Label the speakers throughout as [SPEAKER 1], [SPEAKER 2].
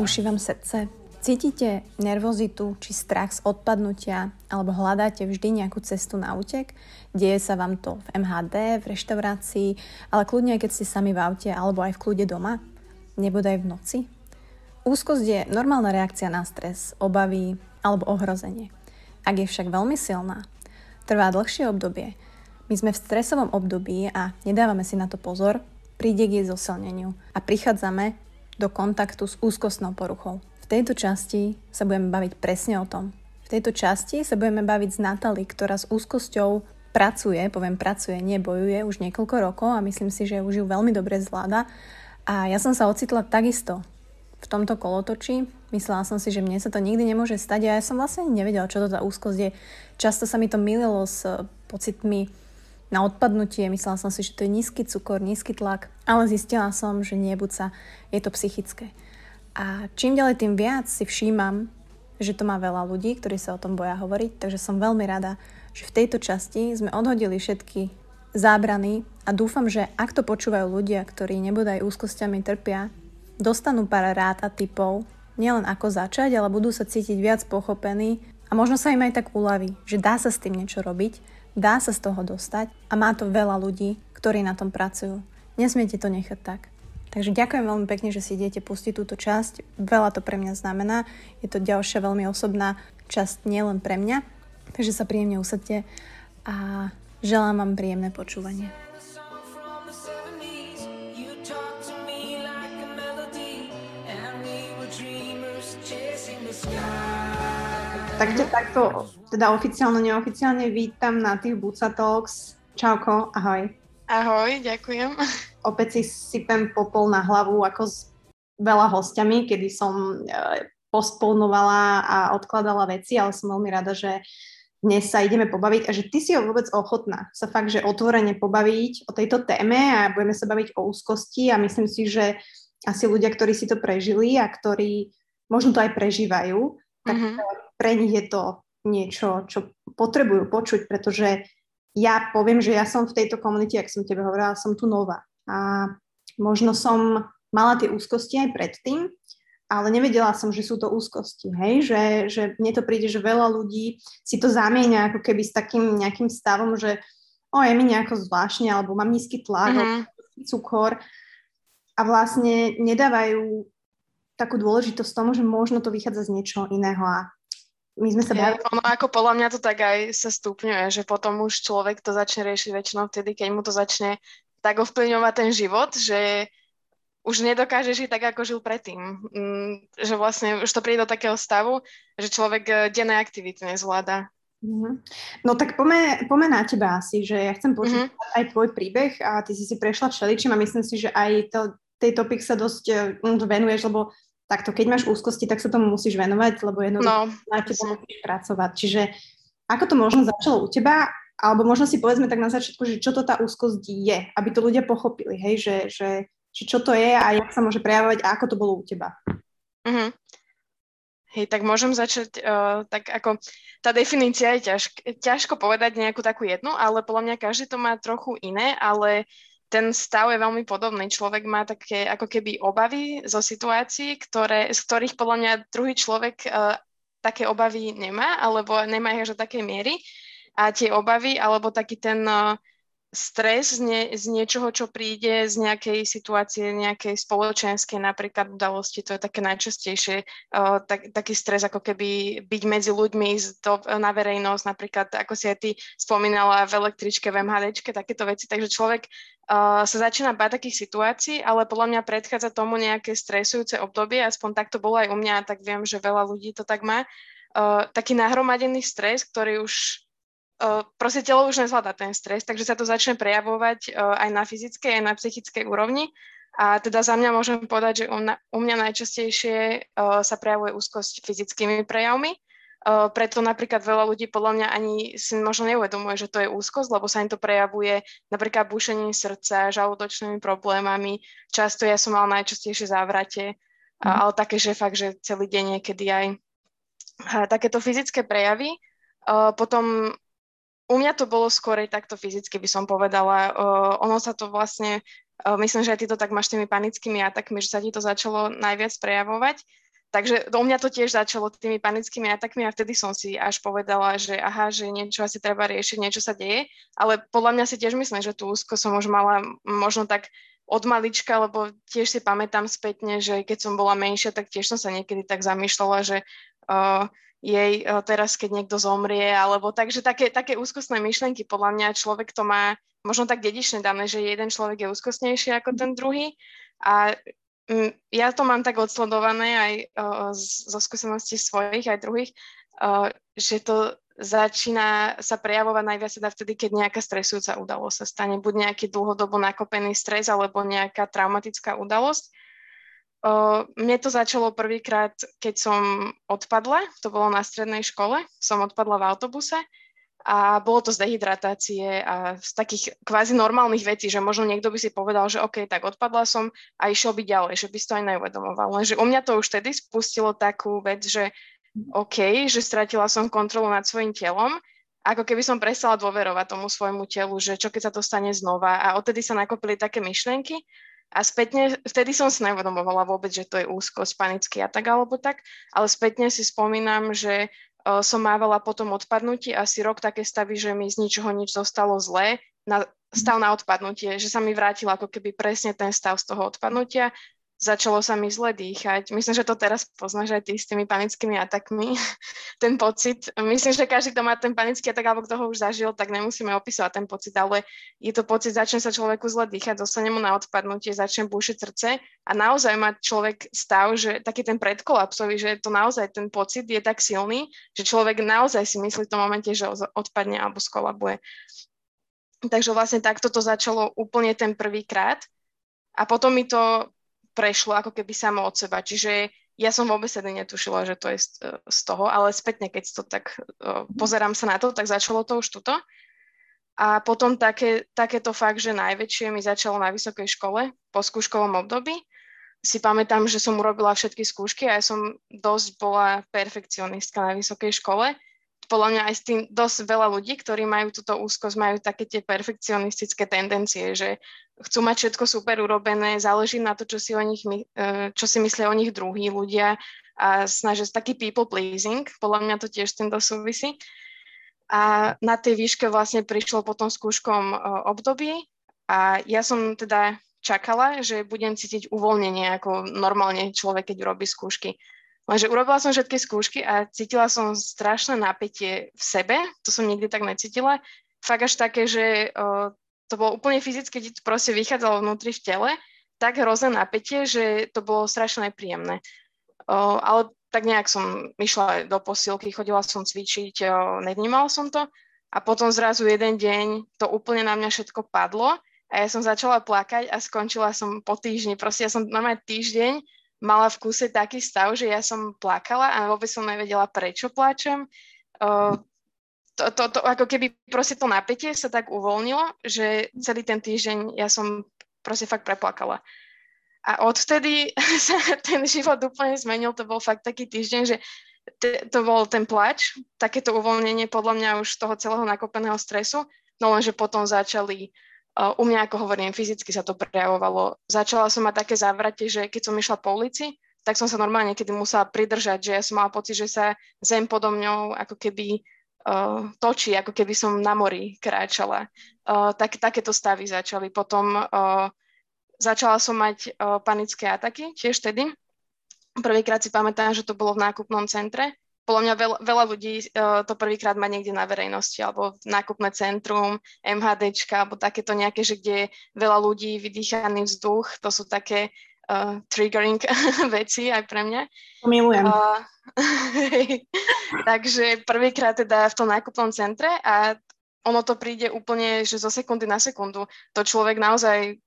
[SPEAKER 1] Buší vám srdce? Cítite nervozitu či strach z odpadnutia alebo hľadáte vždy nejakú cestu na útek? Deje sa vám to v MHD, v reštaurácii, ale kľudne aj keď ste sami v aute alebo aj v kľude doma? Nebodaj v noci? Úzkosť je normálna reakcia na stres, obavy alebo ohrozenie. Ak je však veľmi silná, trvá dlhšie obdobie, my sme v stresovom období a nedávame si na to pozor, príde k jej zosilneniu a prichádzame do kontaktu s úzkostnou poruchou. V tejto časti sa budeme baviť presne o tom. V tejto časti sa budeme baviť s Natali, ktorá s úzkosťou pracuje, poviem pracuje, nebojuje už niekoľko rokov a myslím si, že už ju veľmi dobre zvláda. A ja som sa ocitla takisto v tomto kolotočí. Myslela som si, že mne sa to nikdy nemôže stať a ja som vlastne nevedela, čo to tá úzkosť je. Často sa mi to mililo s pocitmi na odpadnutie. Myslela som si, že to je nízky cukor, nízky tlak, ale zistila som, že nie, sa, je to psychické. A čím ďalej tým viac si všímam, že to má veľa ľudí, ktorí sa o tom boja hovoriť, takže som veľmi rada, že v tejto časti sme odhodili všetky zábrany a dúfam, že ak to počúvajú ľudia, ktorí nebodaj úzkosťami trpia, dostanú pár rád a typov, nielen ako začať, ale budú sa cítiť viac pochopení a možno sa im aj tak uľaví, že dá sa s tým niečo robiť Dá sa z toho dostať a má to veľa ľudí, ktorí na tom pracujú. Nesmiete to nechať tak. Takže ďakujem veľmi pekne, že si idete pustiť túto časť. Veľa to pre mňa znamená. Je to ďalšia veľmi osobná časť nielen pre mňa. Takže sa príjemne usadte a želám vám príjemné počúvanie. Tak ťa takto, teda oficiálne, neoficiálne vítam na tých Buca Talks. Čauko, ahoj.
[SPEAKER 2] Ahoj, ďakujem.
[SPEAKER 1] Opäť si sypem popol na hlavu ako s veľa hostiami, kedy som e, postpolnovala a odkladala veci, ale som veľmi rada, že dnes sa ideme pobaviť a že ty si ho vôbec ochotná sa fakt, že otvorene pobaviť o tejto téme a budeme sa baviť o úzkosti a myslím si, že asi ľudia, ktorí si to prežili a ktorí možno to aj prežívajú, tak mm-hmm pre nich je to niečo, čo potrebujú počuť, pretože ja poviem, že ja som v tejto komunite, ak som tebe hovorila, som tu nová. A možno som mala tie úzkosti aj predtým, ale nevedela som, že sú to úzkosti, hej, že, že mne to príde, že veľa ľudí si to zamieňa ako keby s takým nejakým stavom, že o, je mi nejako zvláštne, alebo mám nízky tlak, alebo cukor. A vlastne nedávajú takú dôležitosť tomu, že možno to vychádza z niečoho iného. A my sme sa
[SPEAKER 2] bavili... Ono ako podľa mňa to tak aj sa stupňuje, že potom už človek to začne riešiť väčšinou vtedy, keď mu to začne tak ovplyvňovať ten život, že už nedokáže žiť tak, ako žil predtým. Mm, že vlastne už to príde do takého stavu, že človek eh, denné aktivity nezvláda.
[SPEAKER 1] Mm-hmm. No tak poďme, poďme na teba asi, že ja chcem počuť mm-hmm. aj tvoj príbeh a ty si si prešla všeličím a myslím si, že aj to, tej topik sa dosť uh, venuješ, lebo takto, keď máš úzkosti, tak sa tomu musíš venovať, lebo jednoducho no, na teba musíš pracovať. Čiže ako to možno začalo u teba, alebo možno si povedzme tak na začiatku, že čo to tá úzkosť je, aby to ľudia pochopili, hej, že, že, že čo to je a jak sa môže prejavovať a ako to bolo u teba.
[SPEAKER 2] Uh-huh. Hej, tak môžem začať uh, tak ako, tá definícia je ťažk, ťažko povedať nejakú takú jednu, ale podľa mňa každý to má trochu iné, ale ten stav je veľmi podobný. Človek má také ako keby obavy zo situácií, ktoré, z ktorých podľa mňa druhý človek uh, také obavy nemá, alebo nemá ich až do takej miery. A tie obavy, alebo taký ten uh, stres z, nie, z niečoho, čo príde z nejakej situácie, nejakej spoločenskej napríklad udalosti, to je také najčastejšie, uh, tak, taký stres ako keby byť medzi ľuďmi do, na verejnosť, napríklad ako si aj ty spomínala v električke, v MHDčke, takéto veci, takže človek uh, sa začína báť takých situácií, ale podľa mňa predchádza tomu nejaké stresujúce obdobie, aspoň tak to bolo aj u mňa, tak viem, že veľa ľudí to tak má. Uh, taký nahromadený stres, ktorý už proste telo už nezvláda ten stres, takže sa to začne prejavovať aj na fyzickej, aj na psychickej úrovni. A teda za mňa môžem povedať, že u, mňa najčastejšie sa prejavuje úzkosť fyzickými prejavmi, preto napríklad veľa ľudí podľa mňa ani si možno neuvedomuje, že to je úzkosť, lebo sa im to prejavuje napríklad bušením srdca, žalúdočnými problémami. Často ja som mala najčastejšie závrate, mm. ale také, že fakt, že celý deň niekedy aj uh, takéto fyzické prejavy. Potom u mňa to bolo skorej takto fyzicky, by som povedala. Uh, ono sa to vlastne, uh, myslím, že aj ty to tak máš tými panickými atakmi, že sa ti to začalo najviac prejavovať. Takže u mňa to tiež začalo tými panickými atakmi a vtedy som si až povedala, že aha, že niečo asi treba riešiť, niečo sa deje, ale podľa mňa si tiež myslím, že tú úzko som už mala možno tak od malička, lebo tiež si pamätám spätne, že keď som bola menšia, tak tiež som sa niekedy tak zamýšľala, že uh, jej uh, teraz, keď niekto zomrie, alebo takže také, také úzkostné myšlenky, podľa mňa človek to má možno tak dedične dané, že jeden človek je úzkostnejší ako ten druhý a Mm, ja to mám tak odsledované aj uh, zo skúseností svojich aj druhých, uh, že to začína sa prejavovať najviac teda vtedy, keď nejaká stresujúca udalosť sa stane. Buď nejaký dlhodobo nakopený stres alebo nejaká traumatická udalosť. Mne to začalo prvýkrát, keď som odpadla, to bolo na strednej škole, som odpadla v autobuse a bolo to z dehydratácie a z takých kvázi normálnych vecí, že možno niekto by si povedal, že OK, tak odpadla som a išiel by ďalej, že by si to aj neuvedomoval. Lenže u mňa to už vtedy spustilo takú vec, že OK, že stratila som kontrolu nad svojim telom, ako keby som prestala dôverovať tomu svojmu telu, že čo keď sa to stane znova a odtedy sa nakopili také myšlienky a spätne, vtedy som si neuvedomovala vôbec, že to je úzkosť, panický a tak alebo tak, ale spätne si spomínam, že som mávala potom odpadnutie asi rok také stavy, že mi z ničoho nič zostalo zlé, na, stav na odpadnutie, že sa mi vrátila ako keby presne ten stav z toho odpadnutia začalo sa mi zle dýchať. Myslím, že to teraz poznáš aj ty s tými panickými atakmi, ten pocit. Myslím, že každý, kto má ten panický atak alebo kto ho už zažil, tak nemusíme opisovať ten pocit, ale je to pocit, začne sa človeku zle dýchať, dostane mu na odpadnutie, začne búšiť srdce a naozaj má človek stav, že taký ten predkolapsový, že to naozaj ten pocit je tak silný, že človek naozaj si myslí v tom momente, že odpadne alebo skolabuje. Takže vlastne takto to začalo úplne ten prvýkrát. A potom mi to prešlo ako keby samo od seba. Čiže ja som vôbec tedy netušila, že to je z, toho, ale spätne, keď to tak uh, pozerám sa na to, tak začalo to už tuto. A potom také, takéto fakt, že najväčšie mi začalo na vysokej škole po skúškovom období. Si pamätám, že som urobila všetky skúšky a ja som dosť bola perfekcionistka na vysokej škole podľa mňa aj s tým dosť veľa ľudí, ktorí majú túto úzkosť, majú také tie perfekcionistické tendencie, že chcú mať všetko super urobené, záleží na to, čo si, o nich, e, čo si myslia o nich druhí ľudia a snažia sa taký people pleasing, podľa mňa to tiež tým súvisí. A na tej výške vlastne prišlo po tom skúškom e, období a ja som teda čakala, že budem cítiť uvoľnenie ako normálne človek, keď robí skúšky. Lenže urobila som všetky skúšky a cítila som strašné napätie v sebe, to som nikdy tak necítila. Fakt až také, že uh, to bolo úplne fyzicky, keď to proste vychádzalo vnútri v tele, tak hrozné napätie, že to bolo strašne nepríjemné. Uh, ale tak nejak som išla do posilky, chodila som cvičiť, uh, nevnímala som to. A potom zrazu jeden deň to úplne na mňa všetko padlo a ja som začala plakať a skončila som po týždni. Proste ja som normálne týždeň mala v kúse taký stav, že ja som plakala a vôbec som nevedela, prečo plačem. Uh, to, to, to, ako keby proste to napätie sa tak uvoľnilo, že celý ten týždeň ja som proste fakt preplakala. A odvtedy sa ten život úplne zmenil, to bol fakt taký týždeň, že te, to bol ten plač, takéto uvoľnenie podľa mňa už toho celého nakopeného stresu, no lenže potom začali u mňa, ako hovorím, fyzicky sa to prejavovalo. Začala som mať také závrate, že keď som išla po ulici, tak som sa normálne kedy musela pridržať, že ja som mala pocit, že sa zem podo mňou ako keby uh, točí, ako keby som na mori kráčala. Uh, tak, takéto stavy začali. Potom uh, začala som mať uh, panické ataky, tiež vtedy. Prvýkrát si pamätám, že to bolo v nákupnom centre podľa mňa veľa, veľa ľudí uh, to prvýkrát má niekde na verejnosti, alebo nákupné centrum, MHDčka, alebo takéto nejaké, že kde je veľa ľudí, vydýchaný vzduch, to sú také uh, triggering veci aj pre mňa.
[SPEAKER 3] Milujem. Uh,
[SPEAKER 2] takže prvýkrát teda v tom nákupnom centre a ono to príde úplne, že zo sekundy na sekundu. To človek naozaj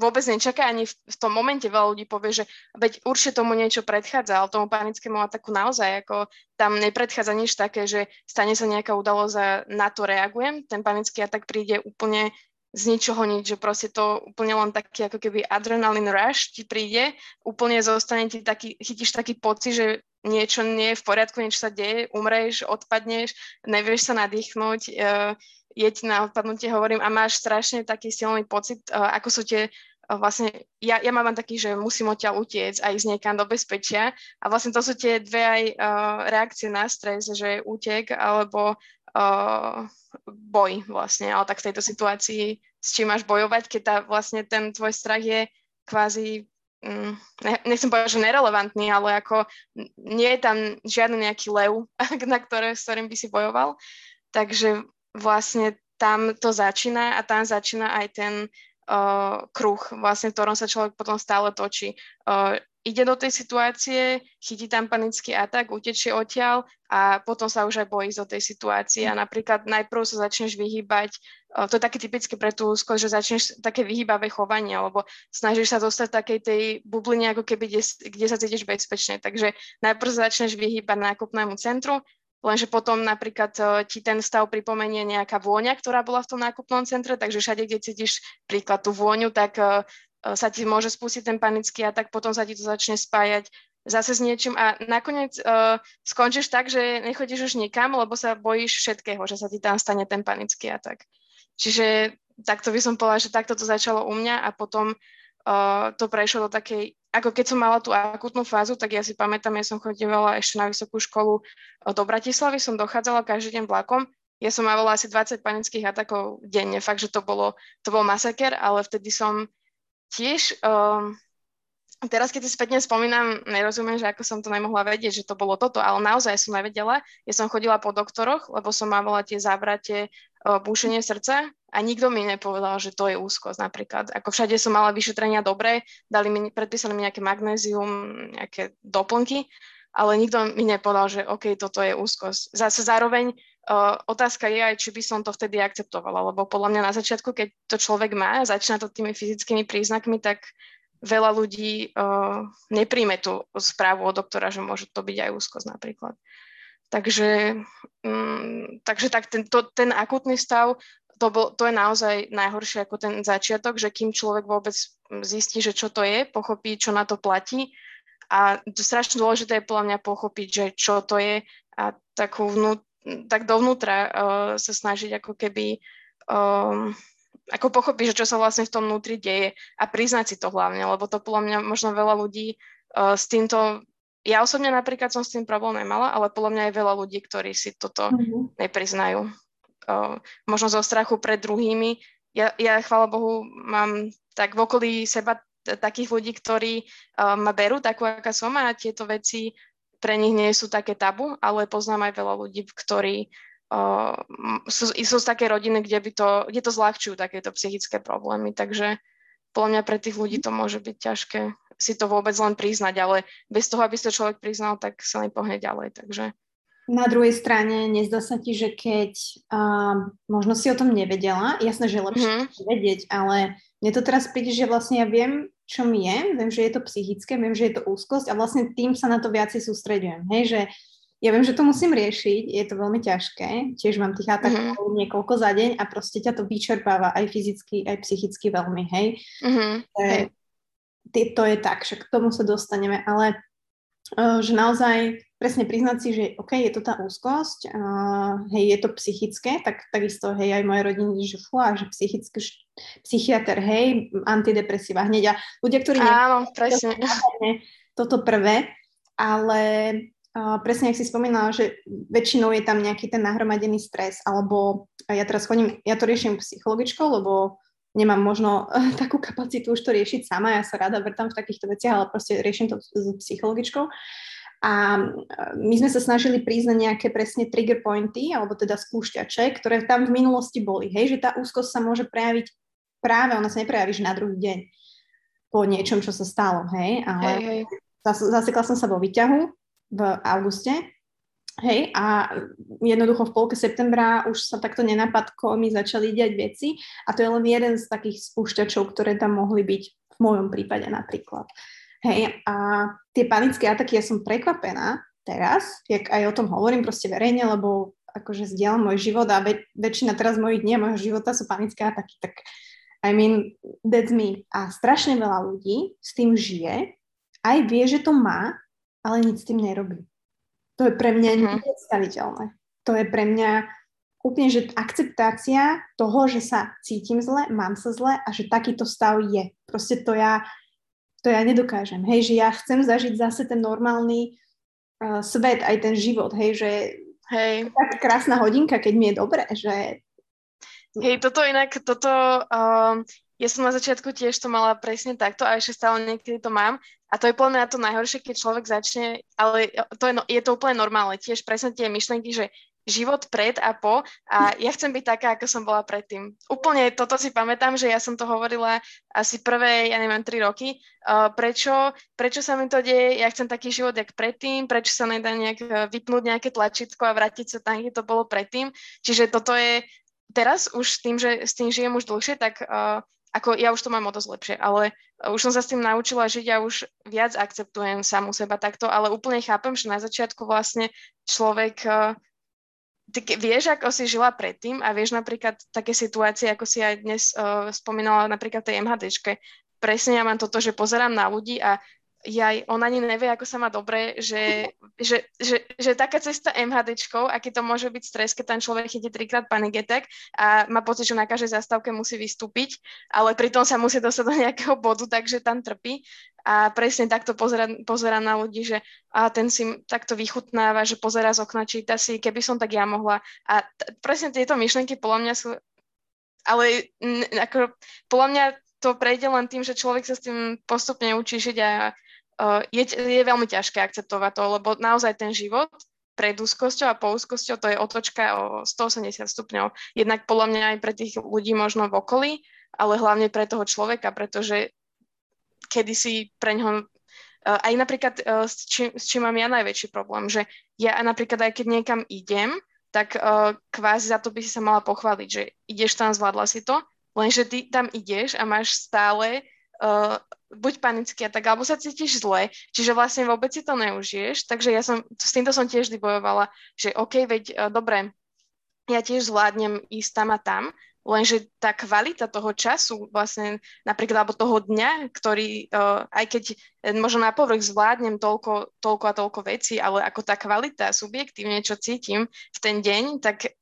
[SPEAKER 2] vôbec nečaká, ani v, v tom momente veľa ľudí povie, že veď určite tomu niečo predchádza, ale tomu panickému ataku naozaj, ako tam nepredchádza nič také, že stane sa nejaká udalosť a na to reagujem. Ten panický atak príde úplne z ničoho nič, že proste to úplne len taký ako keby adrenalin rush ti príde, úplne zostane ti taký, chytíš taký pocit, že niečo nie je v poriadku, niečo sa deje, umreš, odpadneš, nevieš sa nadýchnuť, uh, jeď na odpadnutie, hovorím, a máš strašne taký silný pocit, uh, ako sú tie vlastne ja, ja mám taký, že musím odtiaľ utiec a ísť niekam do bezpečia a vlastne to sú tie dve aj uh, reakcie na stres, že je útek alebo uh, boj vlastne, ale tak v tejto situácii s čím máš bojovať, keď tá, vlastne ten tvoj strach je kvázi um, nechcem povedať, že nerelevantný, ale ako nie je tam žiadny nejaký lev, na ktoré, s ktorým by si bojoval. Takže vlastne tam to začína a tam začína aj ten uh, kruh, vlastne v ktorom sa človek potom stále točí. Uh, ide do tej situácie, chytí tam panický atak, utečie odtiaľ a potom sa už aj bojí do tej situácie. A napríklad najprv sa začneš vyhýbať, to je také typické pre tú úzkosť, že začneš také vyhýbavé chovanie, alebo snažíš sa dostať takej tej bubline, ako keby, kde, kde sa cítiš bezpečne. Takže najprv sa začneš vyhýbať nákupnému centru, lenže potom napríklad uh, ti ten stav pripomenie nejaká vôňa, ktorá bola v tom nákupnom centre, takže všade, kde cítiš príklad tú vôňu, tak uh, sa ti môže spustiť ten panický a tak potom sa ti to začne spájať zase s niečím a nakoniec uh, skončíš tak, že nechodíš už nikam, lebo sa bojíš všetkého, že sa ti tam stane ten panický atak. Čiže takto by som povedala, že takto to začalo u mňa a potom uh, to prešlo do takej ako keď som mala tú akutnú fázu, tak ja si pamätám, ja som chodívala ešte na vysokú školu do Bratislavy, som dochádzala každý deň vlakom. Ja som mávala asi 20 panických atakov denne, fakt, že to bolo, to bol masaker, ale vtedy som tiež um, teraz, keď si spätne spomínam, nerozumiem, že ako som to nemohla vedieť, že to bolo toto, ale naozaj som nevedela. Ja som chodila po doktoroch, lebo som mávala tie závrate, uh, búšenie srdca a nikto mi nepovedal, že to je úzkosť napríklad. Ako všade som mala vyšetrenia dobré, dali mi, predpísali mi nejaké magnézium, nejaké doplnky, ale nikto mi nepovedal, že OK, toto je úzkosť. Zase zároveň uh, otázka je aj, či by som to vtedy akceptovala, lebo podľa mňa na začiatku, keď to človek má začína to tými fyzickými príznakmi, tak veľa ľudí uh, nepríjme tú správu od doktora, že môže to byť aj úzkosť napríklad. Takže, um, takže tak ten, to, ten akutný stav to, bol, to je naozaj najhoršie ako ten začiatok, že kým človek vôbec zistí, že čo to je, pochopí, čo na to platí. A to strašne dôležité je podľa mňa pochopiť, že čo to je a takú vnú, tak dovnútra uh, sa snažiť ako keby um, ako pochopiť, že čo sa vlastne v tom vnútri deje a priznať si to hlavne, lebo to podľa mňa možno veľa ľudí uh, s týmto ja osobne napríklad som s tým problém nemala, ale podľa mňa je veľa ľudí, ktorí si toto mm-hmm. nepriznajú možno zo strachu pred druhými. Ja, ja, chvála Bohu, mám tak v okolí seba takých ľudí, ktorí uh, ma berú takú, aká som a tieto veci pre nich nie sú také tabu, ale poznám aj veľa ľudí, ktorí uh, sú, sú z také rodiny, kde, by to, kde to zľahčujú takéto psychické problémy, takže podľa mňa pre tých ľudí to môže byť ťažké si to vôbec len priznať, ale bez toho, aby to človek priznal, tak sa nepohne ďalej, takže
[SPEAKER 1] na druhej strane, nezdá sa ti, že keď uh, možno si o tom nevedela, jasné, že lepšie mm-hmm. vedieť, ale mne to teraz príde, že vlastne ja viem, čo mi je, viem, že je to psychické, viem, že je to úzkosť a vlastne tým sa na to viacej sústredujem, hej, že ja viem, že to musím riešiť, je to veľmi ťažké, tiež mám tých atakov mm-hmm. niekoľko za deň a proste ťa to vyčerpáva aj fyzicky, aj psychicky veľmi, hej. Mm-hmm. Hey. To je tak, že k tomu sa dostaneme, ale uh, že naozaj presne priznať si, že OK, je to tá úzkosť, uh, hej, je to psychické, tak takisto, hej, aj moje rodiny, že fú, a že psychický psychiatr, hej, antidepresíva hneď a ľudia, ktorí...
[SPEAKER 2] Áno, presne.
[SPEAKER 1] Toto prvé, ale uh, presne, ak si spomínala, že väčšinou je tam nejaký ten nahromadený stres, alebo ja teraz chodím, ja to riešim psychologičkou, lebo nemám možno uh, takú kapacitu už to riešiť sama, ja sa rada vrtam v takýchto veciach, ale proste riešim to s psychologičkou. A e, my sme sa snažili prísť na nejaké presne trigger pointy, alebo teda spúšťače, ktoré tam v minulosti boli. Hej, že tá úzkosť sa môže prejaviť práve, ona sa neprejaví na druhý deň po niečom, čo sa stalo, hej, ale hej, hej. zasekla som sa vo výťahu v auguste, hej, a jednoducho v polke septembra už sa takto nenapadko mi začali diať veci a to je len jeden z takých spúšťačov, ktoré tam mohli byť v mojom prípade napríklad. Hej, a tie panické ataky, ja som prekvapená teraz, jak aj o tom hovorím proste verejne, lebo akože zdieľam môj život a väč- väčšina teraz mojich dní a môjho života sú panické ataky, tak I mean, that's me. A strašne veľa ľudí s tým žije, aj vie, že to má, ale nič s tým nerobí. To je pre mňa mm. nepredstaviteľné. To je pre mňa úplne, že akceptácia toho, že sa cítim zle, mám sa zle a že takýto stav je. Proste to ja, to ja nedokážem. Hej, že ja chcem zažiť zase ten normálny uh, svet, aj ten život, hej, že hej. tak krásna hodinka, keď mi je dobre, že...
[SPEAKER 2] Hej, toto inak, toto, um, ja som na začiatku tiež to mala presne takto a ešte stále niekedy to mám a to je podľa mňa to najhoršie, keď človek začne, ale to je, no, je to úplne normálne, tiež presne tie myšlenky, že život pred a po a ja chcem byť taká, ako som bola predtým. Úplne toto si pamätám, že ja som to hovorila asi prvé, ja neviem, tri roky. Uh, prečo, prečo sa mi to deje? Ja chcem taký život, jak predtým, prečo sa nedá nejak vypnúť nejaké tlačítko a vrátiť sa tam, kde to bolo predtým. Čiže toto je teraz už tým, že s tým žijem už dlhšie, tak uh, ako ja už to mám o dosť lepšie, ale už som sa s tým naučila žiť a už viac akceptujem samu seba takto, ale úplne chápem, že na začiatku vlastne človek ty vieš, ako si žila predtým a vieš napríklad také situácie, ako si aj dnes uh, spomínala napríklad tej MHDčke. Presne ja mám toto, že pozerám na ľudí a ja, on ani nevie, ako sa má dobre, že, že, že, že taká cesta MHDčkou, aký to môže byť stres, keď ten človek chytí trikrát panigetek a má pocit, že na každej zastávke musí vystúpiť, ale pritom sa musí dostať do nejakého bodu, takže tam trpí. A presne takto pozera, pozera na ľudí, že a ten si takto vychutnáva, že pozera z okna, číta si, keby som tak ja mohla. A t- presne tieto myšlenky podľa mňa sú ale n- ako, podľa mňa to prejde len tým, že človek sa s tým postupne učí žiť a je, je veľmi ťažké akceptovať to, lebo naozaj ten život pred úzkosťou a po úzkosťou to je otočka o 180 stupňov. Jednak podľa mňa aj pre tých ľudí možno v okolí, ale hlavne pre toho človeka, pretože kedysi pre ňoho Uh, aj napríklad, uh, s, čím, s čím mám ja najväčší problém, že ja napríklad aj keď niekam idem, tak kvázi za to by si sa mala pochváliť, že ideš tam, zvládla si to, lenže ty tam ideš a máš stále uh, buď panický a tak, alebo sa cítiš zle, čiže vlastne vôbec si to neužiješ, takže ja som, s týmto som tiež vybojovala, že OK, veď uh, dobre, ja tiež zvládnem ísť tam a tam, Lenže tá kvalita toho času, vlastne napríklad, alebo toho dňa, ktorý, uh, aj keď možno na povrch zvládnem toľko, toľko a toľko vecí, ale ako tá kvalita subjektívne, čo cítim v ten deň, tak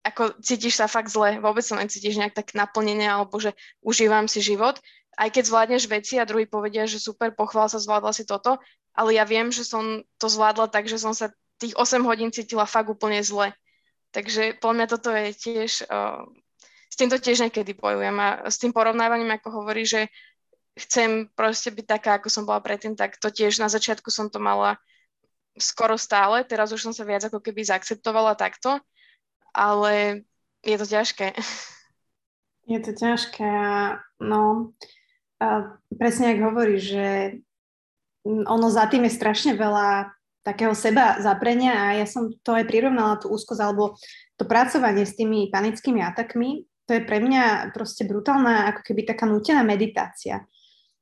[SPEAKER 2] ako cítiš sa fakt zle, vôbec sa necítiš nejak tak naplnenie, alebo že užívam si život. Aj keď zvládneš veci a druhý povedia, že super, pochvál sa, zvládla si toto, ale ja viem, že som to zvládla tak, že som sa tých 8 hodín cítila fakt úplne zle. Takže podľa mňa toto je tiež uh, s týmto tiež niekedy bojujem a s tým porovnávaním, ako hovorí, že chcem proste byť taká, ako som bola predtým, tak to tiež na začiatku som to mala skoro stále, teraz už som sa viac ako keby zaakceptovala takto, ale je to ťažké.
[SPEAKER 1] Je to ťažké a no, presne ako hovorí, že ono za tým je strašne veľa takého seba zaprenia a ja som to aj prirovnala tú úzkosť alebo to pracovanie s tými panickými atakmi to je pre mňa proste brutálna, ako keby taká nútená meditácia.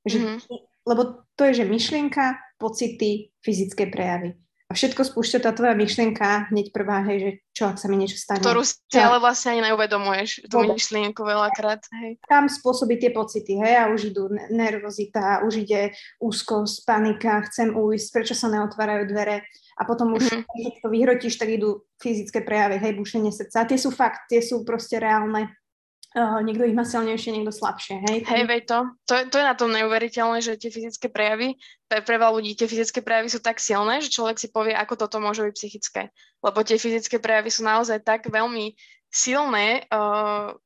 [SPEAKER 1] Že, mm-hmm. Lebo to je, že myšlienka, pocity, fyzické prejavy. A všetko spúšťa tá tvoja myšlienka hneď prvá, hej, že čo, ak sa mi niečo stane.
[SPEAKER 2] Ktorú si ale vlastne ani neuvedomuješ, tú Vôbec. myšlienku veľakrát. Hej.
[SPEAKER 1] Tam spôsobí tie pocity, hej, a už idú nervozita, už ide úzkosť, panika, chcem ujsť, prečo sa neotvárajú dvere. A potom už, mm-hmm. keď to vyhrotíš, tak idú fyzické prejavy, hej, bušenie srdca. Tie sú fakt, tie sú proste reálne Uh, niekto ich má silnejšie, niekto slabšie, hej?
[SPEAKER 2] Hej, veď to. to. To je na tom neuveriteľné, že tie fyzické prejavy, pre, pre veľa ľudí tie fyzické prejavy sú tak silné, že človek si povie, ako toto môže byť psychické. Lebo tie fyzické prejavy sú naozaj tak veľmi silné, uh,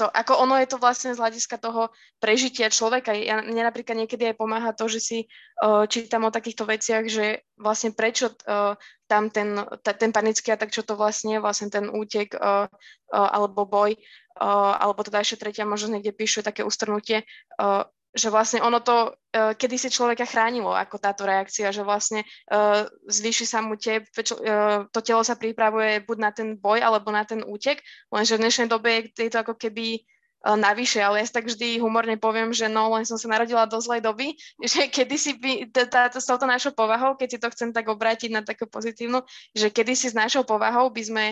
[SPEAKER 2] to, ako ono je to vlastne z hľadiska toho prežitia človeka. Ja, mne napríklad niekedy aj pomáha to, že si uh, čítam o takýchto veciach, že vlastne prečo uh, tam ten, ta, ten panický atak, čo to vlastne je, vlastne ten útek uh, uh, alebo boj, alebo teda ešte tretia možnosť, niekde píšu také ustrnutie, že vlastne ono to uh, kedysi človeka chránilo ako táto reakcia, že vlastne uh, zvýši sa mu tie, uh, to telo sa pripravuje buď na ten boj alebo na ten útek, lenže v dnešnej dobe je to ako keby uh, navyše, ale ja si tak vždy humorne poviem, že no, len som sa narodila do zlej doby, že kedysi by, s touto našou povahou, keď si to chcem tak obrátiť na takú pozitívnu, že kedysi s našou povahou by sme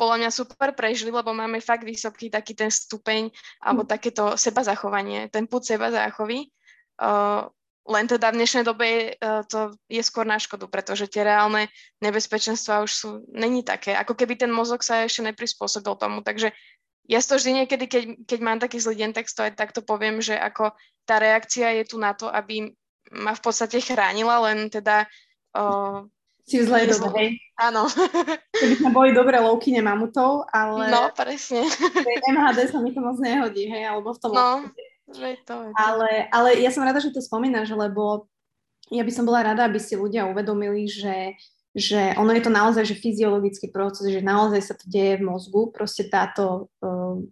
[SPEAKER 2] podľa mňa super prežili, lebo máme fakt vysoký taký ten stupeň alebo mm. takéto seba zachovanie, ten put seba záchovy. Uh, len teda v dnešnej dobe uh, to je skôr na škodu, pretože tie reálne nebezpečenstva už sú, není také, ako keby ten mozog sa ešte neprispôsobil tomu, takže ja to vždy niekedy, keď, keď mám taký zlý deň, tak to aj takto poviem, že ako tá reakcia je tu na to, aby ma v podstate chránila, len teda uh,
[SPEAKER 1] si v zlej dobe?
[SPEAKER 2] Áno.
[SPEAKER 1] Keby sme boli dobré lovkyne mamutov, ale...
[SPEAKER 2] No, presne.
[SPEAKER 1] MHD sa mi to moc nehodí, hej, alebo v tom...
[SPEAKER 2] No, je to, je.
[SPEAKER 1] Ale, ale ja som rada, že to spomínaš, lebo ja by som bola rada, aby si ľudia uvedomili, že že ono je to naozaj že fyziologický proces, že naozaj sa to deje v mozgu, proste táto, um,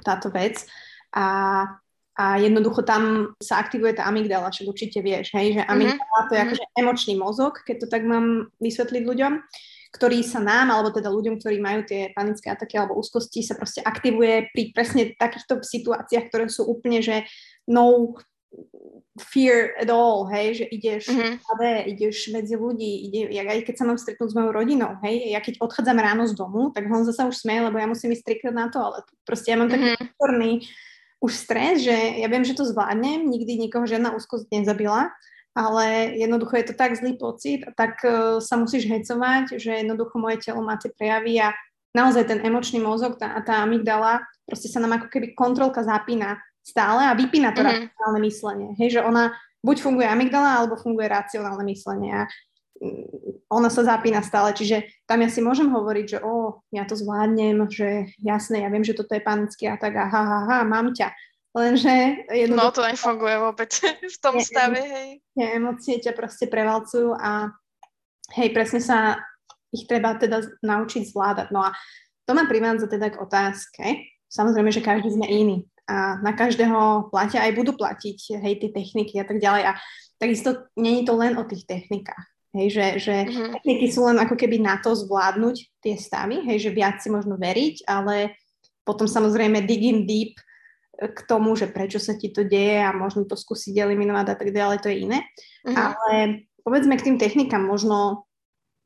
[SPEAKER 1] táto vec. A, a jednoducho tam sa aktivuje tá amygdala, čo určite vieš, hej, že mhm. amygdala mm-hmm. to je akože emočný mozog, keď to tak mám vysvetliť ľuďom, ktorý sa nám, alebo teda ľuďom, ktorí majú tie panické ataky alebo úzkosti, sa proste aktivuje pri presne takýchto situáciách, ktoré sú úplne, že no fear at all, hej, že ideš mm-hmm. ve, ideš medzi ľudí, ide, ja, aj keď sa mám stretnúť s mojou rodinou, hej, ja keď odchádzam ráno z domu, tak on zase už smeje, lebo ja musím ísť trikrát na to, ale proste ja mám mm-hmm. taký vnútorný už stres, že ja viem, že to zvládnem, nikdy nikoho žiadna úzkosť nezabila, ale jednoducho je to tak zlý pocit a tak uh, sa musíš hecovať, že jednoducho moje telo má tie prejavy a naozaj ten emočný mozog tá, tá amygdala, proste sa nám ako keby kontrolka zapína stále a vypína to mm-hmm. racionálne myslenie. Hej, že ona buď funguje amygdala, alebo funguje racionálne myslenie a ona sa zapína stále, čiže tam ja si môžem hovoriť, že o, ja to zvládnem, že jasné, ja viem, že toto je panický atak a ha, ha, ha, mám ťa. Lenže
[SPEAKER 2] jednoducho... No to nefunguje vôbec v tom je, stave, hej.
[SPEAKER 1] Tie emócie ťa proste prevalcujú a hej, presne sa ich treba teda naučiť zvládať. No a to ma privádza teda k otázke. Samozrejme, že každý sme iný a na každého platia, aj budú platiť, hej, tie techniky a tak ďalej. A takisto není to len o tých technikách. Hej, že, že mm-hmm. techniky sú len ako keby na to zvládnuť tie stavy, hej, že viac si možno veriť, ale potom samozrejme digging deep k tomu, že prečo sa ti to deje a možno to skúsiť eliminovať a tak ďalej, to je iné. Mm-hmm. Ale povedzme k tým technikám možno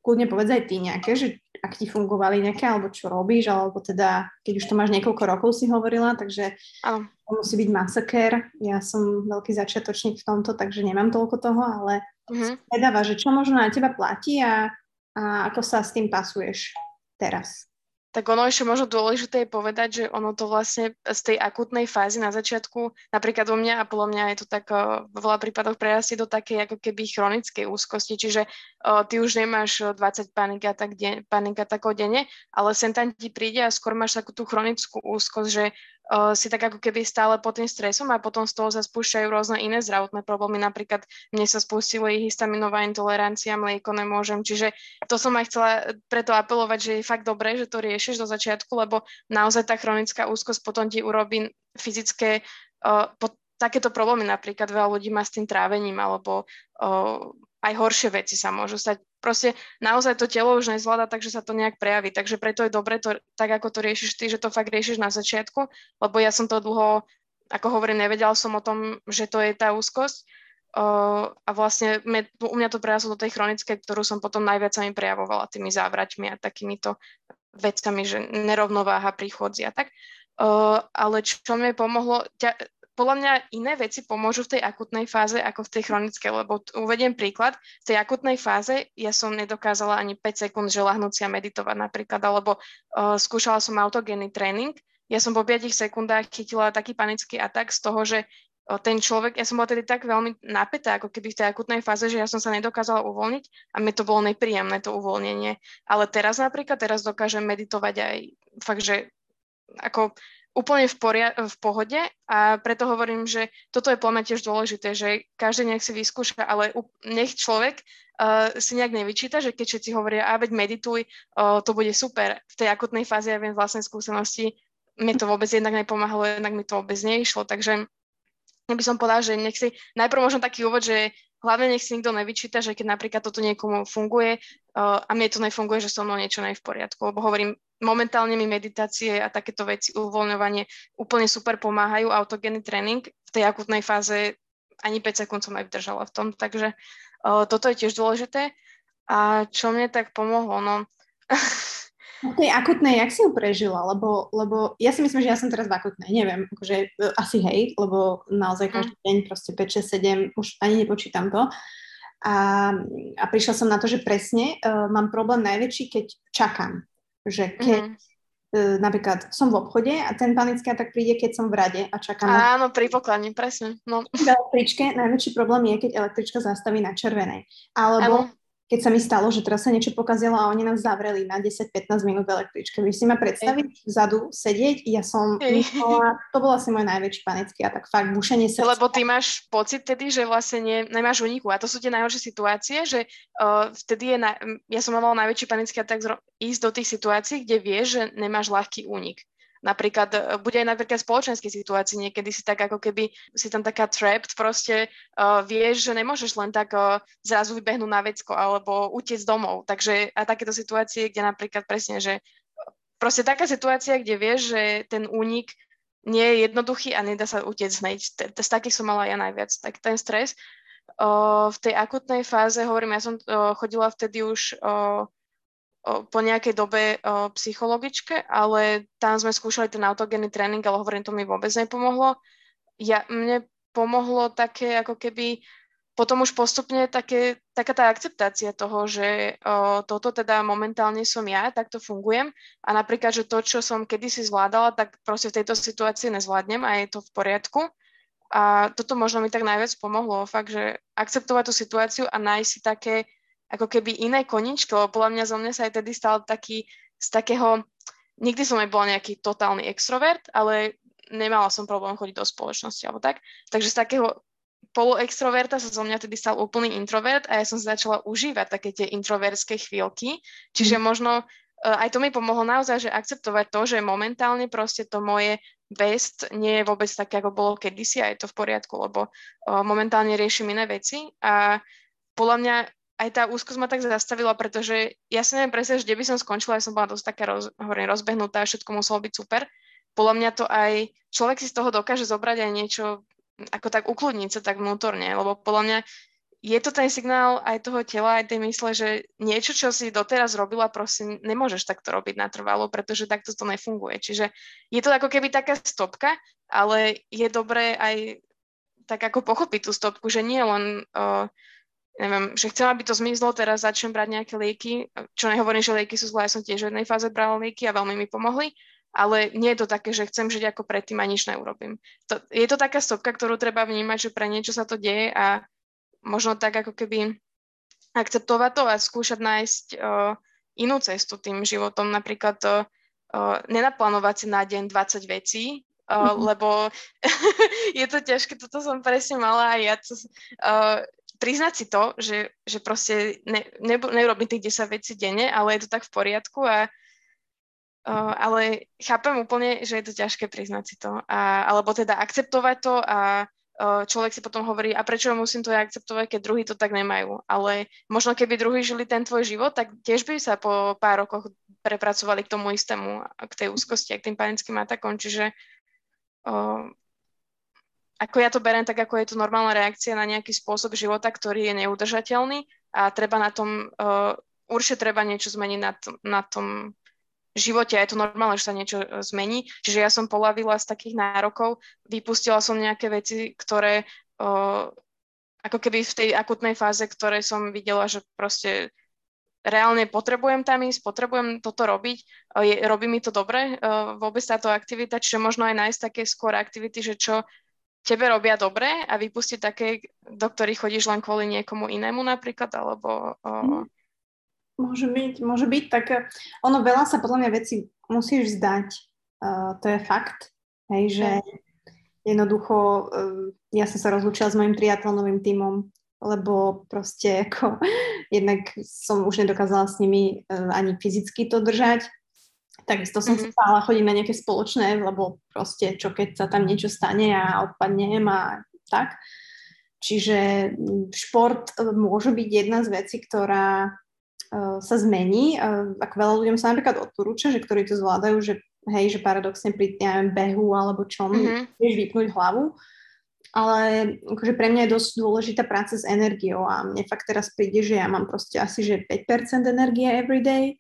[SPEAKER 1] kľudne povedz aj ty nejaké, že ak ti fungovali nejaké, alebo čo robíš, alebo teda, keď už to máš niekoľko rokov si hovorila, takže ano. to musí byť masaker. Ja som veľký začiatočník v tomto, takže nemám toľko toho, ale uh-huh. vedáva, že čo možno na teba platí a, a ako sa s tým pasuješ teraz
[SPEAKER 2] tak ono ešte možno dôležité je povedať, že ono to vlastne z tej akutnej fázy na začiatku, napríklad u mňa a podľa mňa je to tak uh, vo veľa prípadoch prerastie do takej ako keby chronickej úzkosti, čiže uh, ty už nemáš 20 panik atak, deň, panik atakov denne, ale sem tam ti príde a skôr máš takú tú chronickú úzkosť, že si tak ako keby stále pod tým stresom a potom z toho sa spúšťajú rôzne iné zdravotné problémy. Napríklad mne sa spustili histaminová intolerancia, mlieko nemôžem. Čiže to som aj chcela preto apelovať, že je fakt dobré, že to riešiš do začiatku, lebo naozaj tá chronická úzkosť potom ti urobí fyzické uh, po, takéto problémy. Napríklad veľa ľudí má s tým trávením alebo uh, aj horšie veci sa môžu stať. Proste naozaj to telo už nezvláda, takže sa to nejak prejaví. Takže preto je dobre, to, tak ako to riešiš ty, že to fakt riešiš na začiatku, lebo ja som to dlho, ako hovorím, nevedela som o tom, že to je tá úzkosť. Uh, a vlastne me, u mňa to preraslo do tej chronickej, ktorú som potom najviac sa mi prejavovala tými závraťmi a takýmito vecami, že nerovnováha príchodzia a tak. Uh, ale čo mi pomohlo, ťa, podľa mňa iné veci pomôžu v tej akutnej fáze ako v tej chronickej, lebo uvediem príklad, v tej akutnej fáze ja som nedokázala ani 5 sekúnd, že lahnúť a meditovať napríklad, alebo uh, skúšala som autogénny tréning, ja som po 5 sekundách chytila taký panický atak z toho, že uh, ten človek, ja som bola tedy tak veľmi napätá, ako keby v tej akutnej fáze, že ja som sa nedokázala uvoľniť a mi to bolo nepríjemné, to uvoľnenie. Ale teraz napríklad, teraz dokážem meditovať aj fakt, že ako úplne v, poria- v pohode a preto hovorím, že toto je plne tiež dôležité, že každý nech si vyskúša, ale nech človek uh, si nejak nevyčíta, že keď všetci hovoria, a veď medituj, uh, to bude super. V tej akutnej fáze ja viem vlastnej skúsenosti, mi to vôbec jednak nepomáhalo, jednak mi to vôbec neišlo, takže ja by som povedala, že nech si najprv možno taký úvod, že hlavne nech si nikto nevyčíta, že keď napríklad toto niekomu funguje uh, a mne to nefunguje, že so mnou niečo nie je v poriadku, lebo hovorím, momentálne mi meditácie a takéto veci, uvoľňovanie úplne super pomáhajú, autogénny tréning v tej akutnej fáze ani 5 sekúnd som aj vydržala v tom, takže uh, toto je tiež dôležité. A čo mne tak pomohlo? No,
[SPEAKER 1] No tej akutnej, jak si ju prežila? Lebo, lebo ja si myslím, že ja som teraz v akutnej, neviem, akože e, asi hej, lebo naozaj mhm. každý deň proste 5, 6, 7, už ani nepočítam to. A, a prišla som na to, že presne uh, mám problém najväčší, keď čakám. Že keď mm. uh, napríklad som v obchode a ten panický atak príde, keď som v rade a čakám.
[SPEAKER 2] Áno, pri pokladni, presne. No.
[SPEAKER 1] V električke najväčší problém je, keď električka zastaví na červenej. Alebo ano keď sa mi stalo, že teraz sa niečo pokazilo a oni nás zavreli na 10-15 minút v električke. Vy si ma predstaviť vzadu, sedieť, ja som myslela, to bol asi môj najväčší panický a tak fakt bušenie
[SPEAKER 2] sa. Lebo ty máš pocit tedy, že vlastne nie, nemáš uniku a to sú tie najhoršie situácie, že uh, vtedy je, na, ja som mala najväčší panický tak ísť do tých situácií, kde vieš, že nemáš ľahký únik. Napríklad, e, bude aj napríklad spoločenskej situácii, niekedy si tak ako keby si tam taká trapped, proste uh, vieš, že nemôžeš len tak uh, zrazu vybehnúť na vecko alebo utiecť domov. Takže a takéto situácie, kde napríklad presne, že proste taká situácia, kde vieš, že ten únik nie je jednoduchý a nedá sa utiecť hneď. Z takých som mala ja najviac. Tak ten stres. V tej akutnej fáze, hovorím, ja som chodila vtedy už po nejakej dobe o, psychologičke, ale tam sme skúšali ten autogénny tréning, ale hovorím, to mi vôbec nepomohlo. Ja, mne pomohlo také ako keby potom už postupne také, taká tá akceptácia toho, že o, toto teda momentálne som ja, takto fungujem a napríklad, že to, čo som kedysi zvládala, tak proste v tejto situácii nezvládnem a je to v poriadku. A toto možno mi tak najviac pomohlo, fakt, že akceptovať tú situáciu a nájsť si také ako keby iné koničky, lebo podľa mňa zo mňa sa aj tedy stal taký z takého, nikdy som nebola nejaký totálny extrovert, ale nemala som problém chodiť do spoločnosti alebo tak. Takže z takého poloextroverta sa zo mňa tedy stal úplný introvert a ja som začala užívať také tie introvertské chvíľky. Čiže mm. možno uh, aj to mi pomohlo naozaj, že akceptovať to, že momentálne proste to moje best nie je vôbec také, ako bolo kedysi a je to v poriadku, lebo uh, momentálne riešim iné veci a podľa mňa aj tá úzkosť ma tak zastavila, pretože ja si neviem presne, kde by som skončila, ja som bola dosť taká roz, hovorím, rozbehnutá, všetko muselo byť super. Podľa mňa to aj, človek si z toho dokáže zobrať aj niečo, ako tak ukludniť sa tak vnútorne, lebo podľa mňa je to ten signál aj toho tela, aj tej mysle, že niečo, čo si doteraz robila, prosím, nemôžeš takto robiť natrvalo, pretože takto to nefunguje. Čiže je to ako keby taká stopka, ale je dobré aj tak ako pochopiť tú stopku, že nie len uh, neviem, že chcem, aby to zmizlo, teraz začnem brať nejaké lieky, čo nehovorím, že lieky sú zlé, ja som tiež v jednej fáze brala lieky a veľmi mi pomohli, ale nie je to také, že chcem žiť ako predtým a nič neurobím. To, je to taká stopka, ktorú treba vnímať, že pre niečo sa to deje a možno tak ako keby akceptovať to a skúšať nájsť uh, inú cestu tým životom, napríklad uh, uh, nenaplánovať si na deň 20 vecí, Uh, mm-hmm. lebo je to ťažké, toto som presne mala aj ja. To, uh, priznať si to, že, že proste ne, ne, nerobím tých 10 vecí denne, ale je to tak v poriadku a uh, ale chápem úplne, že je to ťažké priznať si to. A, alebo teda akceptovať to a uh, človek si potom hovorí, a prečo musím to ja akceptovať, keď druhý to tak nemajú. Ale možno keby druhý žili ten tvoj život, tak tiež by sa po pár rokoch prepracovali k tomu istému, k tej úzkosti, k tým panickým atakom. Čiže uh, ako ja to beriem, tak ako je to normálna reakcia na nejaký spôsob života, ktorý je neudržateľný a treba na tom, uh, určite treba niečo zmeniť na, t- na tom živote a je to normálne, že sa niečo uh, zmení. Čiže ja som polavila z takých nárokov, vypustila som nejaké veci, ktoré uh, ako keby v tej akutnej fáze, ktoré som videla, že proste reálne potrebujem tam ísť, potrebujem toto robiť, je, robí mi to dobre, vôbec táto aktivita, čiže možno aj nájsť také skôr aktivity, že čo tebe robia dobre a vypustiť také, do ktorých chodíš len kvôli niekomu inému napríklad, alebo... O...
[SPEAKER 1] Mhm. Môže byť, môže byť, tak ono veľa sa podľa mňa veci musíš vzdať. Uh, to je fakt, hej, že jednoducho uh, ja som sa rozlúčila s mojim triatlonovým tímom, lebo proste ako jednak som už nedokázala s nimi uh, ani fyzicky to držať, Takisto som mm-hmm. stála chodiť na nejaké spoločné, lebo proste čo keď sa tam niečo stane a odpadnem a tak. Čiže šport e, môže byť jedna z vecí, ktorá uh, sa zmení. Uh, ako veľa ľuďom sa napríklad odporúča, že ktorí to zvládajú, že hej, že paradoxne pri neviem, behu alebo čom, mm-hmm. vieš vypnúť hlavu. Ale akože pre mňa je dosť dôležitá práca s energiou a mne fakt teraz príde, že ja mám proste asi že 5% energie every day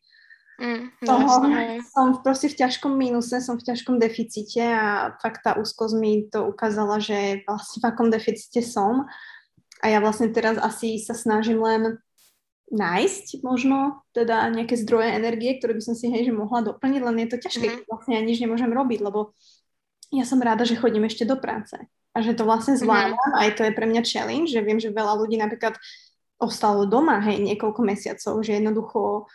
[SPEAKER 2] Mm, toho,
[SPEAKER 1] som proste v ťažkom mínuse, som v ťažkom deficite a fakt tá úzkosť mi to ukázala, že vlastne v akom deficite som. A ja vlastne teraz asi sa snažím len nájsť možno teda nejaké zdroje energie, ktoré by som si hej, že mohla doplniť, len je to ťažké, mm. vlastne ja nič nemôžem robiť, lebo ja som rada, že chodím ešte do práce a že to vlastne mhm. zvládam, mm. aj to je pre mňa challenge, že viem, že veľa ľudí napríklad ostalo doma, hej, niekoľko mesiacov, že jednoducho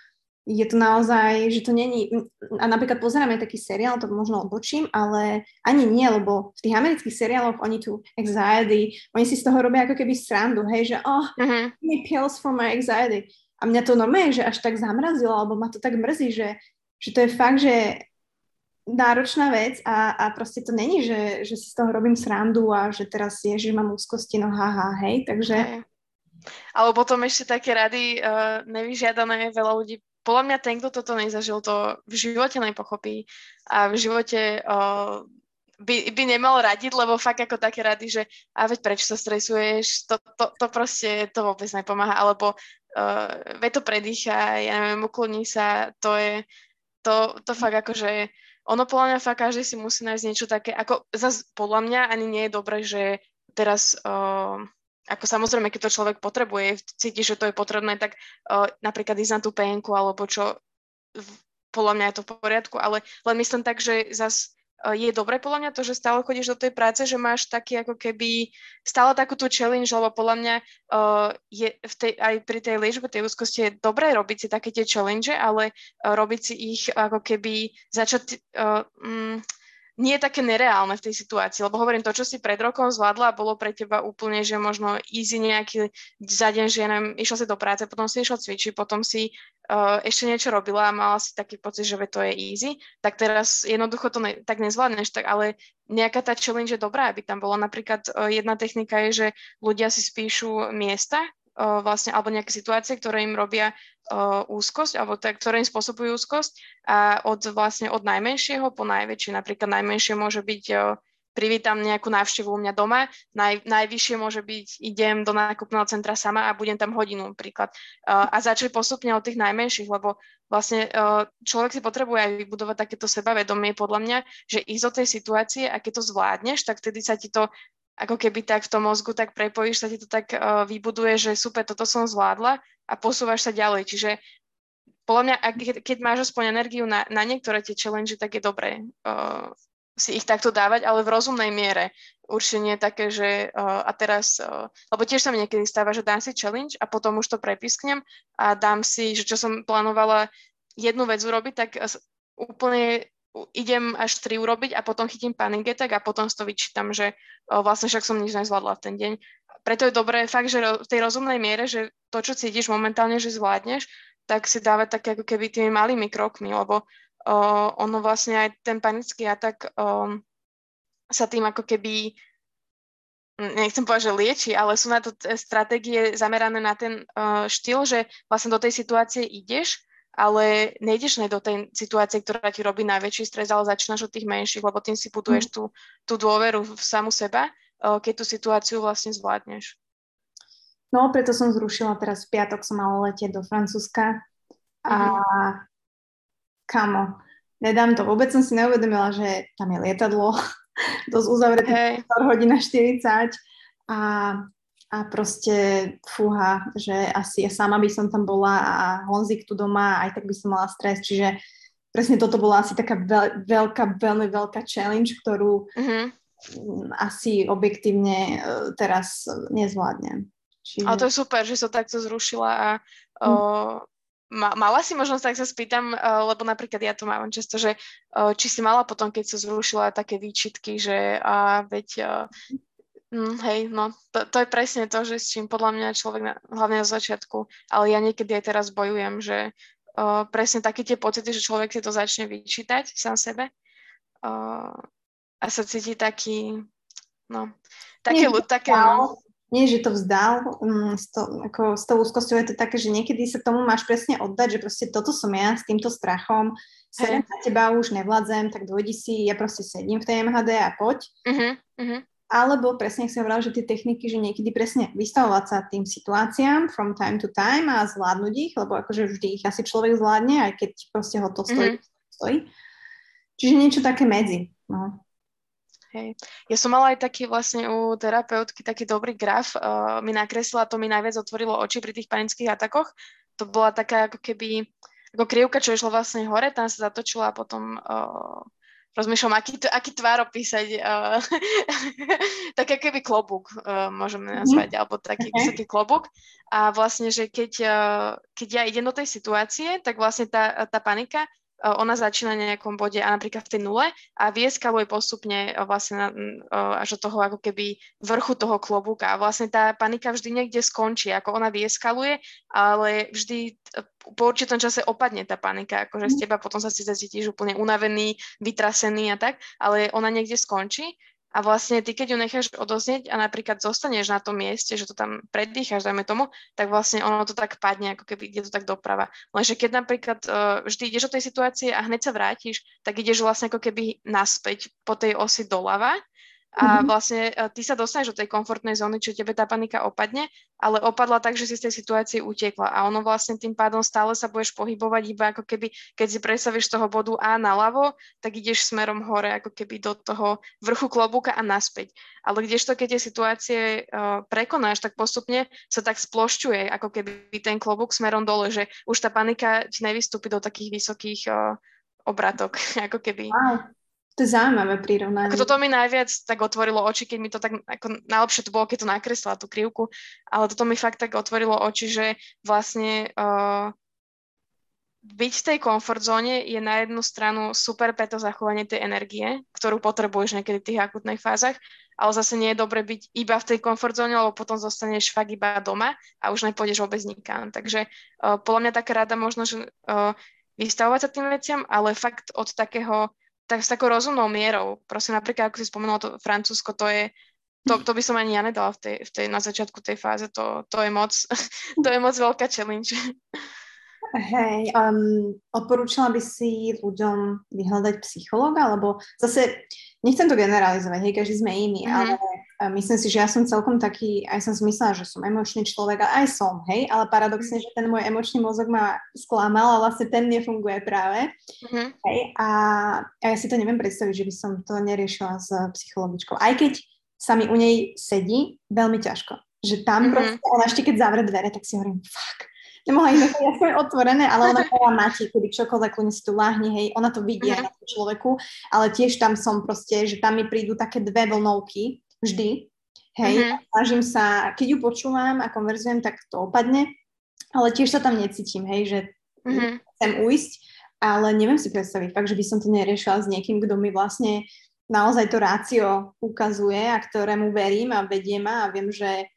[SPEAKER 1] je to naozaj, že to není, a napríklad pozeráme taký seriál, to možno odbočím, ale ani nie, lebo v tých amerických seriáloch oni tu anxiety, oni si z toho robia ako keby srandu, hej, že oh, uh-huh. me pills for my anxiety. A mňa to normálne, že až tak zamrazilo, alebo ma to tak mrzí, že, že to je fakt, že náročná vec a, a proste to není, že, že si z toho robím srandu a že teraz je, že mám úzkosti, no haha, hej, takže... Hej.
[SPEAKER 2] Alebo potom ešte také rady uh, nevyžiadané, veľa ľudí podľa mňa ten, kto toto nezažil, to v živote nepochopí a v živote uh, by, by nemal radiť, lebo fakt ako také rady, že a veď prečo sa stresuješ, to, to, to proste to vôbec nepomáha, alebo uh, veď to predýcha, ja neviem, ukloní sa, to je, to, to fakt ako, že ono podľa mňa fakt každý si musí nájsť niečo také, ako zase podľa mňa ani nie je dobré, že teraz uh, ako samozrejme, keď to človek potrebuje, cíti, že to je potrebné, tak uh, napríklad ísť na tú penku alebo čo, v, podľa mňa je to v poriadku, ale len myslím tak, že zas je dobré podľa mňa to, že stále chodíš do tej práce, že máš taký ako keby stále takú tú challenge, lebo podľa mňa uh, je v tej, aj pri tej liečbe tej úzkosti je dobré robiť si také tie challenge, ale uh, robiť si ich ako keby začať uh, nie je také nereálne v tej situácii, lebo hovorím, to, čo si pred rokom zvládla, bolo pre teba úplne, že možno easy nejaký za deň, že ja neviem, išla si do práce, potom si išla cvičiť, potom si uh, ešte niečo robila a mala si taký pocit, že to je easy, tak teraz jednoducho to ne, tak nezvládneš, tak ale nejaká tá challenge je dobrá, aby tam bola. Napríklad uh, jedna technika je, že ľudia si spíšu miesta, uh, vlastne, alebo nejaké situácie, ktoré im robia úzkosť, alebo tak, ktoré im spôsobujú úzkosť a od vlastne od najmenšieho po najväčšie. Napríklad najmenšie môže byť privítam nejakú návštevu u mňa doma, Naj, najvyššie môže byť idem do nákupného centra sama a budem tam hodinu napríklad. A začať postupne od tých najmenších, lebo vlastne človek si potrebuje aj vybudovať takéto sebavedomie podľa mňa, že ísť do tej situácie a keď to zvládneš, tak vtedy sa ti to ako keby tak v tom mozgu tak prepojíš, sa ti to tak uh, vybuduje, že super, toto som zvládla a posúvaš sa ďalej. Čiže podľa mňa, ak, keď máš aspoň energiu na, na niektoré tie challenge, tak je dobré uh, si ich takto dávať, ale v rozumnej miere. Určite nie také, že uh, a teraz, uh, lebo tiež sa mi niekedy stáva, že dám si challenge a potom už to prepisknem a dám si, že čo som plánovala jednu vec urobiť, tak úplne idem až tri urobiť a potom chytím panic attack a potom si to vyčítam, že o, vlastne však som nič nezvládla v ten deň. Preto je dobré fakt, že v tej rozumnej miere, že to, čo cítiš momentálne, že zvládneš, tak si dávať také ako keby tými malými krokmi, lebo o, ono vlastne aj ten panický atak o, sa tým ako keby nechcem povedať, že lieči, ale sú na to stratégie zamerané na ten uh, štýl, že vlastne do tej situácie ideš ale nejdeš do tej situácie, ktorá ti robí najväčší stres, ale začínaš od tých menších, lebo tým si buduješ mm. tú, tú dôveru v samu seba, keď tú situáciu vlastne zvládneš.
[SPEAKER 1] No, preto som zrušila teraz v piatok, som mala letieť do Francúzska a mm. kamo, nedám to, vôbec som si neuvedomila, že tam je lietadlo, dosť uzavreté, hey. hodina 40 a a proste fúha, že asi ja sama by som tam bola a Honzik tu doma, aj tak by som mala stres, čiže presne toto bola asi taká veľ, veľká, veľmi veľká challenge, ktorú mm-hmm. asi objektívne uh, teraz nezvládnem.
[SPEAKER 2] Čiže... Ale to je super, že sa takto zrušila a uh, ma, mala si možnosť, tak sa spýtam, uh, lebo napríklad ja to mám často, že uh, či si mala potom, keď sa zrušila také výčitky, že uh, veď Mm, hej, no to, to je presne to, že s čím podľa mňa človek, na, hlavne na začiatku, ale ja niekedy aj teraz bojujem, že uh, presne také tie pocity, že človek si to začne vyčítať sám sebe uh, a sa cíti taký, no, také, nie, také, no.
[SPEAKER 1] Nie, že to vzdal, um, s, to, ako, s tou úzkosťou je to také, že niekedy sa tomu máš presne oddať, že proste toto som ja s týmto strachom, sedem na teba už nevládzem, tak dojdi si, ja proste sedím v tej MHD a poď. Uh-huh, uh-huh alebo presne, ak si hovorila, že tie techniky, že niekedy presne vystavovať sa tým situáciám from time to time a zvládnuť ich, lebo akože vždy ich asi človek zvládne, aj keď proste ho to stojí. Mm-hmm. stojí. Čiže niečo také medzi. No.
[SPEAKER 2] Hej. Ja som mala aj taký vlastne u terapeutky taký dobrý graf, uh, mi nakreslila, to mi najviac otvorilo oči pri tých panických atakoch. To bola taká ako keby, ako krivka, čo išlo vlastne hore, tam sa zatočila a potom uh, rozmýšľam, aký, aký tvár opísať, uh, tak keby klobúk uh, môžeme mhm. nazvať, mm. alebo taký okay. vysoký klobúk. A vlastne, že keď, uh, keď ja idem do tej situácie, tak vlastne tá, tá panika ona začína na nejakom bode a napríklad v tej nule a vieskaluje postupne vlastne na, až do toho ako keby vrchu toho klobúka. A vlastne tá panika vždy niekde skončí, ako ona vieskaluje, ale vždy po určitom čase opadne tá panika, akože z teba potom sa si cítiš úplne unavený, vytrasený a tak, ale ona niekde skončí a vlastne ty, keď ju necháš odoznieť a napríklad zostaneš na tom mieste, že to tam predýcháš, dajme tomu, tak vlastne ono to tak padne, ako keby ide to tak doprava. Lenže keď napríklad uh, vždy ideš do tej situácie a hneď sa vrátiš, tak ideš vlastne ako keby naspäť po tej osi doľava a mm-hmm. vlastne e, ty sa dostaneš do tej komfortnej zóny, čiže tebe tá panika opadne, ale opadla tak, že si z tej situácie utekla a ono vlastne tým pádom stále sa budeš pohybovať iba ako keby, keď si predstavíš toho bodu A naľavo, tak ideš smerom hore, ako keby do toho vrchu klobúka a naspäť. Ale kdežto, keď tie situácie uh, prekonáš, tak postupne sa tak splošťuje, ako keby ten klobúk smerom dole, že už tá panika ti nevystúpi do takých vysokých uh, obratok, ako keby.
[SPEAKER 1] Wow. To je zaujímavé prirovnanie.
[SPEAKER 2] Ako toto mi najviac tak otvorilo oči, keď mi to tak, ako najlepšie to bolo, keď to nakreslila tú krivku, ale toto mi fakt tak otvorilo oči, že vlastne uh, byť v tej komfort zóne je na jednu stranu super pre to zachovanie tej energie, ktorú potrebuješ niekedy v tých akutných fázach, ale zase nie je dobre byť iba v tej komfort zóne, lebo potom zostaneš fakt iba doma a už nepôjdeš vôbec nikam. Takže uh, podľa mňa taká rada možno, že uh, vystavovať sa tým veciam, ale fakt od takého tak s takou rozumnou mierou. Prosím, napríklad, ako si spomenula to Francúzsko, to je, to, to by som ani ja nedala v tej, v tej, na začiatku tej fáze, to, to je moc, to je moc veľká challenge.
[SPEAKER 1] Hej, um, odporúčala by si ľuďom vyhľadať psychologa, alebo zase, nechcem to generalizovať, hej, každý sme iný, mm-hmm. ale myslím si, že ja som celkom taký, aj som si myslela, že som emočný človek, a aj som, hej, ale paradoxne, že ten môj emočný mozog ma sklamal a vlastne ten nefunguje práve. Mm-hmm. Hej, a, a ja si to neviem predstaviť, že by som to neriešila s psychologičkou. Aj keď sa mi u nej sedí veľmi ťažko. Že tam mm-hmm. proste, ona ešte keď zavre dvere, tak si hovorím, fuck, nemohla ich nechať aspoň otvorené, ale ona povedala Mati, kedy čokoľvek kľudne si tu láhni, hej, ona to vidí uh-huh. aj na tom človeku, ale tiež tam som proste, že tam mi prídu také dve vlnovky, vždy, hej, uh-huh. snažím sa, keď ju počúvam a konverzujem, tak to opadne, ale tiež sa tam necítim, hej, že uh-huh. chcem ujsť, ale neviem si predstaviť fakt, že by som to neriešila s niekým, kto mi vlastne naozaj to rácio ukazuje a ktorému verím a vedie ma a viem, že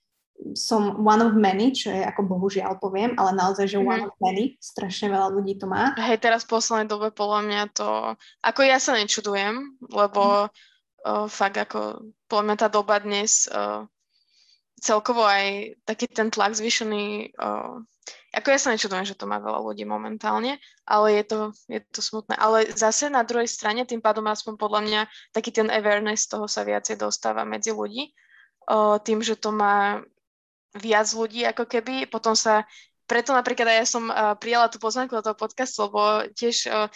[SPEAKER 1] som one of many, čo je ako bohužiaľ poviem, ale naozaj, že one of many, strašne veľa ľudí to má.
[SPEAKER 2] Hej, teraz v poslednej dobe podľa mňa to, ako ja sa nečudujem, lebo mm. Uh, fakt ako, podľa mňa tá doba dnes uh, celkovo aj taký ten tlak zvýšený, uh, ako ja sa nečudujem, že to má veľa ľudí momentálne, ale je to, je to smutné. Ale zase na druhej strane, tým pádom aspoň podľa mňa taký ten awareness toho sa viacej dostáva medzi ľudí, uh, tým, že to má viac ľudí ako keby, potom sa, preto napríklad aj ja som uh, prijala tú pozvánku do toho podcastu, lebo tiež uh,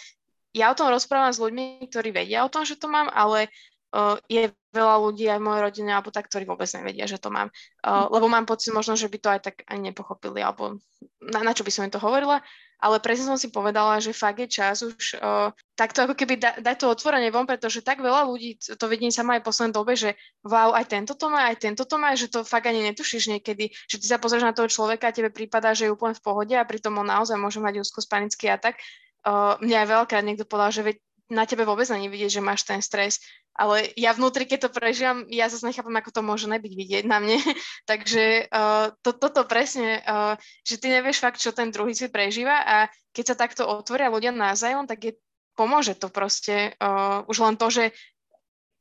[SPEAKER 2] ja o tom rozprávam s ľuďmi, ktorí vedia o tom, že to mám, ale uh, je veľa ľudí aj v mojej rodine, alebo tak, ktorí vôbec nevedia, že to mám. Uh, lebo mám pocit možno, že by to aj tak ani nepochopili, alebo na, na čo by som im to hovorila ale presne som si povedala, že fakt je čas už uh, takto ako keby da, dať to otvorenie von, pretože tak veľa ľudí to vidím sama aj v poslednej dobe, že wow, aj tento to má, aj tento to má, že to fakt ani netušíš niekedy, že ty sa pozrieš na toho človeka a tebe prípada, že je úplne v pohode a pritom on naozaj môže mať úzko panický atak. Uh, mňa aj veľakrát niekto povedal, že na tebe vôbec není vidieť, že máš ten stres ale ja vnútri, keď to prežívam, ja zase nechápam, ako to môže nebyť vidieť na mne. Takže uh, to, toto presne, uh, že ty nevieš fakt, čo ten druhý si prežíva a keď sa takto otvoria ľudia názajom, tak je, pomôže to proste. Uh, už len to, že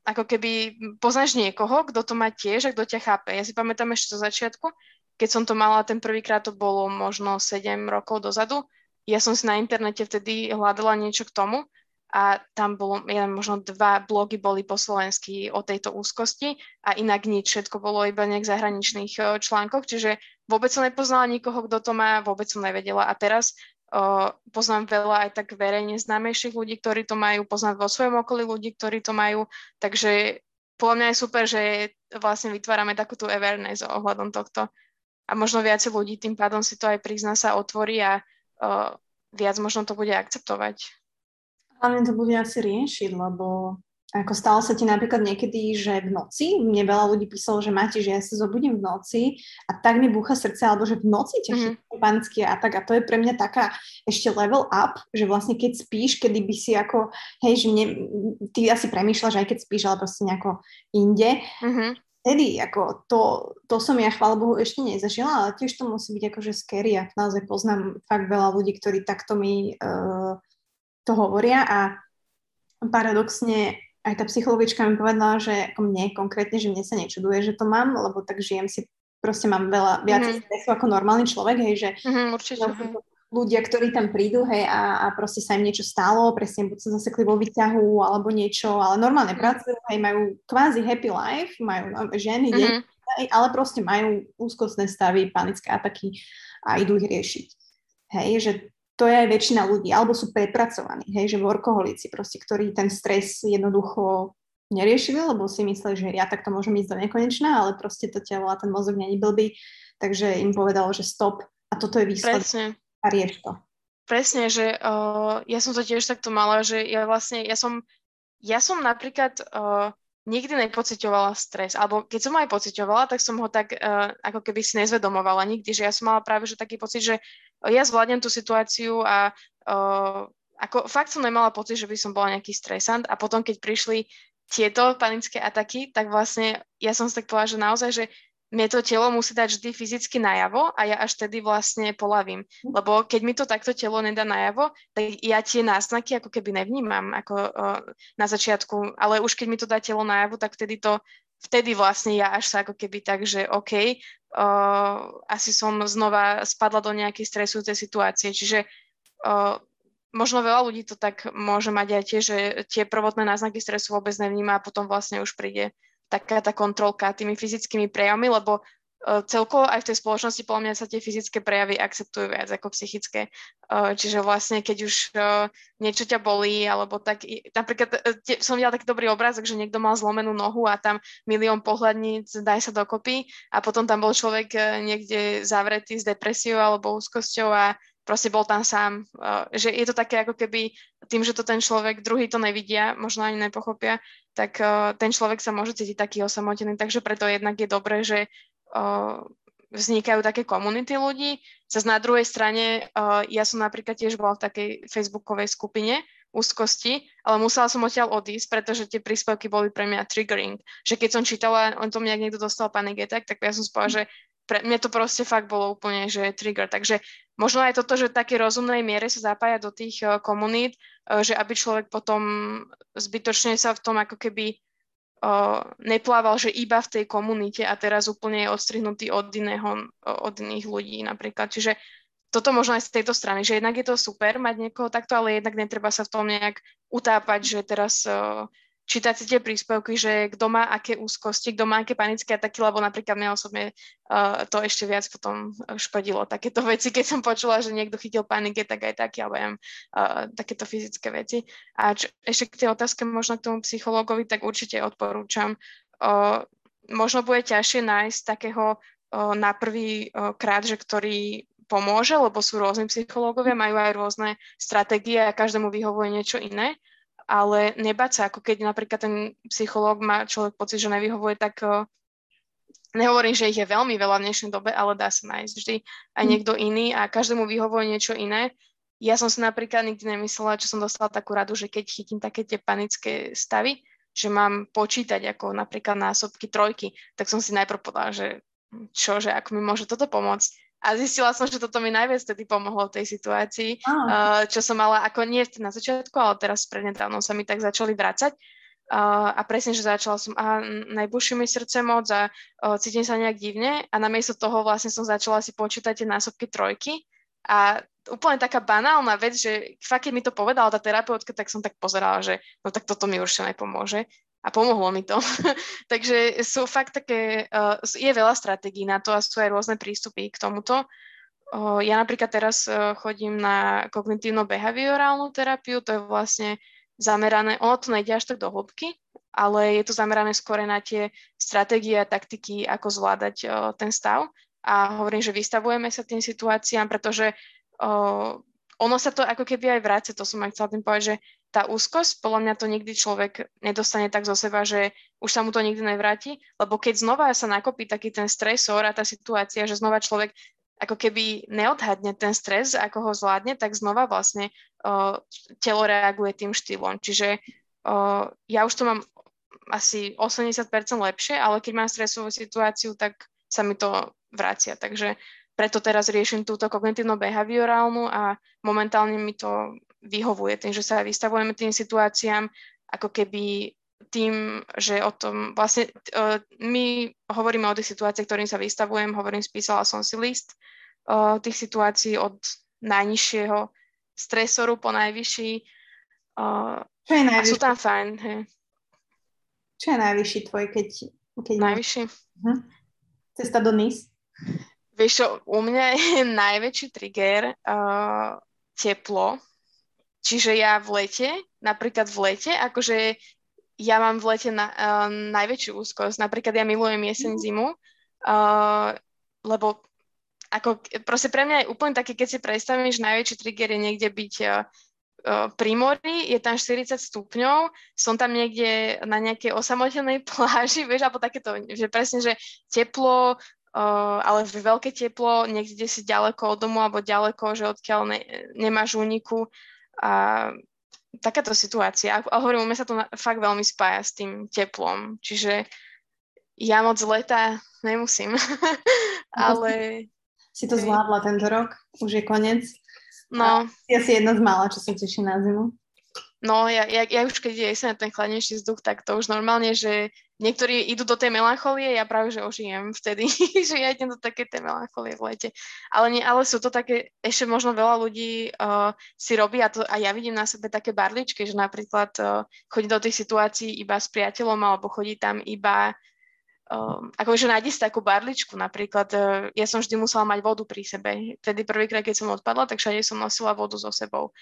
[SPEAKER 2] ako keby poznáš niekoho, kto to má tiež a kto ťa chápe. Ja si pamätám ešte zo začiatku, keď som to mala, ten prvýkrát to bolo možno 7 rokov dozadu, ja som si na internete vtedy hľadala niečo k tomu a tam bolo, ja možno dva blogy boli po slovensky o tejto úzkosti a inak nič, všetko bolo iba nejak zahraničných uh, článkoch, čiže vôbec som nepoznala nikoho, kto to má, vôbec som nevedela. A teraz uh, poznám veľa aj tak verejne známejších ľudí, ktorí to majú, poznám vo svojom okolí ľudí, ktorí to majú, takže podľa mňa je super, že vlastne vytvárame takú tú awareness ohľadom tohto. A možno viac ľudí tým pádom si to aj prizná sa otvorí a uh, viac možno to bude akceptovať.
[SPEAKER 1] Hlavne to bude asi riešiť, lebo ako stalo sa ti napríklad niekedy, že v noci, mne veľa ľudí písalo, že máte, že ja sa zobudím v noci a tak mi búcha srdce, alebo že v noci ťa mm-hmm. panický atak a to je pre mňa taká ešte level up, že vlastne keď spíš, kedy by si ako, hej, že mne, ty asi premýšľaš aj keď spíš, ale proste nejako inde. Mm-hmm. Tedy, ako to, to som ja, chvála Bohu, ešte nezažila, ale tiež to musí byť akože scary a naozaj poznám fakt veľa ľudí, ktorí takto mi uh, to hovoria a paradoxne aj tá psychologička mi povedala, že ako mne konkrétne, že mne sa nečuduje, že to mám, lebo tak žijem si, proste mám veľa, viac mm-hmm. stresu ako normálny človek, hej, že
[SPEAKER 2] mm-hmm, určite, no,
[SPEAKER 1] ľudia, ktorí tam prídu, hej, a, a proste sa im niečo stalo, presne buď sa zasekli vo výťahu, alebo niečo, ale normálne mm-hmm. pracujú, hej, majú kvázi happy life, majú no, ženy, mm-hmm. deti, ale proste majú úzkostné stavy, panické ataky a idú ich riešiť. Hej, že to je aj väčšina ľudí, alebo sú prepracovaní, hej, že workoholici, proste, ktorí ten stres jednoducho neriešili, lebo si mysleli, že ja takto môžem ísť do nekonečná, ale proste to telo a ten mozog není blbý, takže im povedalo, že stop a toto je výsledok Presne. a rieš to.
[SPEAKER 2] Presne, že uh, ja som to tiež takto mala, že ja vlastne, ja som, ja som napríklad uh, nikdy nepocitovala stres, alebo keď som aj pocitovala, tak som ho tak uh, ako keby si nezvedomovala nikdy, že ja som mala práve že taký pocit, že ja zvládnem tú situáciu a uh, ako fakt som nemala pocit, že by som bola nejaký stresant a potom, keď prišli tieto panické ataky, tak vlastne ja som si tak povedala, že naozaj, že mne to telo musí dať vždy fyzicky najavo a ja až tedy vlastne polavím. Lebo keď mi to takto telo nedá najavo, tak ja tie náznaky ako keby nevnímam ako uh, na začiatku, ale už keď mi to dá telo najavo, tak vtedy to vtedy vlastne ja až sa ako keby tak, že OK, uh, asi som znova spadla do nejakej stresujúcej situácie. Čiže uh, možno veľa ľudí to tak môže mať aj tie, že tie prvotné náznaky stresu vôbec nevníma a potom vlastne už príde taká tá kontrolka tými fyzickými prejavmi, lebo celkovo aj v tej spoločnosti podľa mňa sa tie fyzické prejavy akceptujú viac ako psychické. E, čiže vlastne, keď už e, niečo ťa bolí, alebo tak, napríklad som videla taký dobrý obrázok, že niekto mal zlomenú nohu a tam milión pohľadníc, daj sa dokopy a potom tam bol človek niekde zavretý s depresiou alebo úzkosťou a proste bol tam sám. Že je to také ako keby tým, že to ten človek, druhý to nevidia, možno ani nepochopia, tak ten človek sa môže cítiť taký osamotený. Takže preto jednak je dobré, že vznikajú také komunity ľudí. Zas na druhej strane, ja som napríklad tiež bola v takej facebookovej skupine úzkosti, ale musela som odtiaľ odísť, pretože tie príspevky boli pre mňa triggering. Že keď som čítala o tom, jak niekto dostal panic attack, tak ja som spala, že pre mňa to proste fakt bolo úplne, že trigger. Takže možno aj toto, že v takej rozumnej miere sa zapája do tých komunít, že aby človek potom zbytočne sa v tom ako keby neplával, že iba v tej komunite a teraz úplne je odstrihnutý od, iného, od iných ľudí napríklad. Čiže toto možno aj z tejto strany, že jednak je to super mať niekoho takto, ale jednak netreba sa v tom nejak utápať, že teraz uh, čítať tie príspevky, že kto má aké úzkosti, kto má aké panické ataky, lebo napríklad mňa osobne uh, to ešte viac potom škodilo. Takéto veci, keď som počula, že niekto chytil panike, tak aj taký, alebo ja uh, takéto fyzické veci. A čo, ešte k tej otázke možno k tomu psychológovi, tak určite odporúčam. Uh, možno bude ťažšie nájsť takého uh, na prvý uh, krát, že ktorý pomôže, lebo sú rôzni psychológovia, majú aj rôzne stratégie a každému vyhovuje niečo iné ale nebať sa, ako keď napríklad ten psychológ má človek pocit, že nevyhovuje, tak uh, nehovorím, že ich je veľmi veľa v dnešnej dobe, ale dá sa nájsť vždy aj hm. niekto iný a každému vyhovuje niečo iné. Ja som si napríklad nikdy nemyslela, čo som dostala takú radu, že keď chytím také tie panické stavy, že mám počítať ako napríklad násobky trojky, tak som si najprv povedala, že čo, že ako mi môže toto pomôcť. A zistila som, že toto mi najviac tedy pomohlo v tej situácii, oh. uh, čo som mala ako nie na začiatku, ale teraz prednedávno sa mi tak začali vrácať. Uh, a presne, že začala som, a najbuší mi srdce moc a uh, cítim sa nejak divne a namiesto toho vlastne som začala si počítať tie násobky trojky A úplne taká banálna vec, že fakt, keď mi to povedala tá terapeutka, tak som tak pozerala, že no tak toto mi určite nepomôže. A pomohlo mi to. Takže sú fakt také, uh, je veľa stratégií na to a sú aj rôzne prístupy k tomuto. Uh, ja napríklad teraz uh, chodím na kognitívno-behaviorálnu terapiu, to je vlastne zamerané, ono to nejde až tak do hĺbky, ale je to zamerané skôr na tie stratégie a taktiky, ako zvládať ten stav. A hovorím, že vystavujeme sa tým situáciám, pretože ono sa to ako keby aj vráca, to som aj chcela tým povedať, že tá úzkosť, podľa mňa to nikdy človek nedostane tak zo seba, že už sa mu to nikdy nevráti, lebo keď znova sa nakopí taký ten stresor a tá situácia, že znova človek ako keby neodhadne ten stres, ako ho zvládne, tak znova vlastne uh, telo reaguje tým štýlom. Čiže uh, ja už to mám asi 80% lepšie, ale keď mám stresovú situáciu, tak sa mi to vracia. Takže preto teraz riešim túto kognitívno-behaviorálnu a momentálne mi to vyhovuje tým, že sa vystavujeme tým situáciám, ako keby tým, že o tom vlastne uh, my hovoríme o tých situáciách, ktorým sa vystavujem, hovorím, spísala som si list uh, tých situácií od najnižšieho stresoru po najvyšší. Uh, Čo je najvyšší? A sú tam fajn, hej.
[SPEAKER 1] Čo je najvyšší tvoj, keď... keď
[SPEAKER 2] najvyšší? Uh-huh.
[SPEAKER 1] Cesta do NIS?
[SPEAKER 2] Vieš čo, u mňa je najväčší trigger uh, teplo. Čiže ja v lete, napríklad v lete, akože ja mám v lete na, uh, najväčšiu úzkosť. Napríklad ja milujem jeseň, mhm. zimu, uh, lebo ako, proste pre mňa je úplne také, keď si predstavím, že najväčší trigger je niekde byť uh, pri mori, je tam 40 stupňov, som tam niekde na nejakej osamotenej pláži, vieš, alebo takéto, že presne, že teplo, Uh, ale veľké teplo, niekde si ďaleko od domu alebo ďaleko, že odkiaľ ne, nemáš úniku. A takáto situácia. A hovorím, u sa to na, fakt veľmi spája s tým teplom. Čiže ja moc leta nemusím. ale...
[SPEAKER 1] Si to zvládla tento rok? Už je koniec?
[SPEAKER 2] No.
[SPEAKER 1] Ja si jedna z mála, čo sa teší na zimu.
[SPEAKER 2] No, ja, ja, ja už keď je jeseň ten chladnejší vzduch, tak to už normálne, že niektorí idú do tej melancholie, ja práve, že ožijem vtedy, že ja idem do také tej melancholie v lete. Ale, nie, ale sú to také, ešte možno veľa ľudí uh, si robí a, to, a ja vidím na sebe také barličky, že napríklad uh, chodí do tých situácií iba s priateľom alebo chodí tam iba Um, akože nájdi si takú barličku napríklad. Uh, ja som vždy musela mať vodu pri sebe. Vtedy prvýkrát, keď som odpadla, tak všade som nosila vodu so sebou.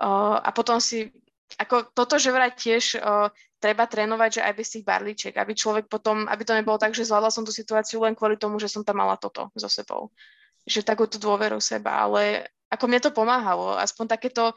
[SPEAKER 2] Uh, a potom si ako toto, že vraj tiež uh, treba trénovať, že aj bez tých barličiek, aby človek potom, aby to nebolo tak, že zvládla som tú situáciu len kvôli tomu, že som tam mala toto so sebou. Že takúto dôveru seba, ale ako mne to pomáhalo, aspoň takéto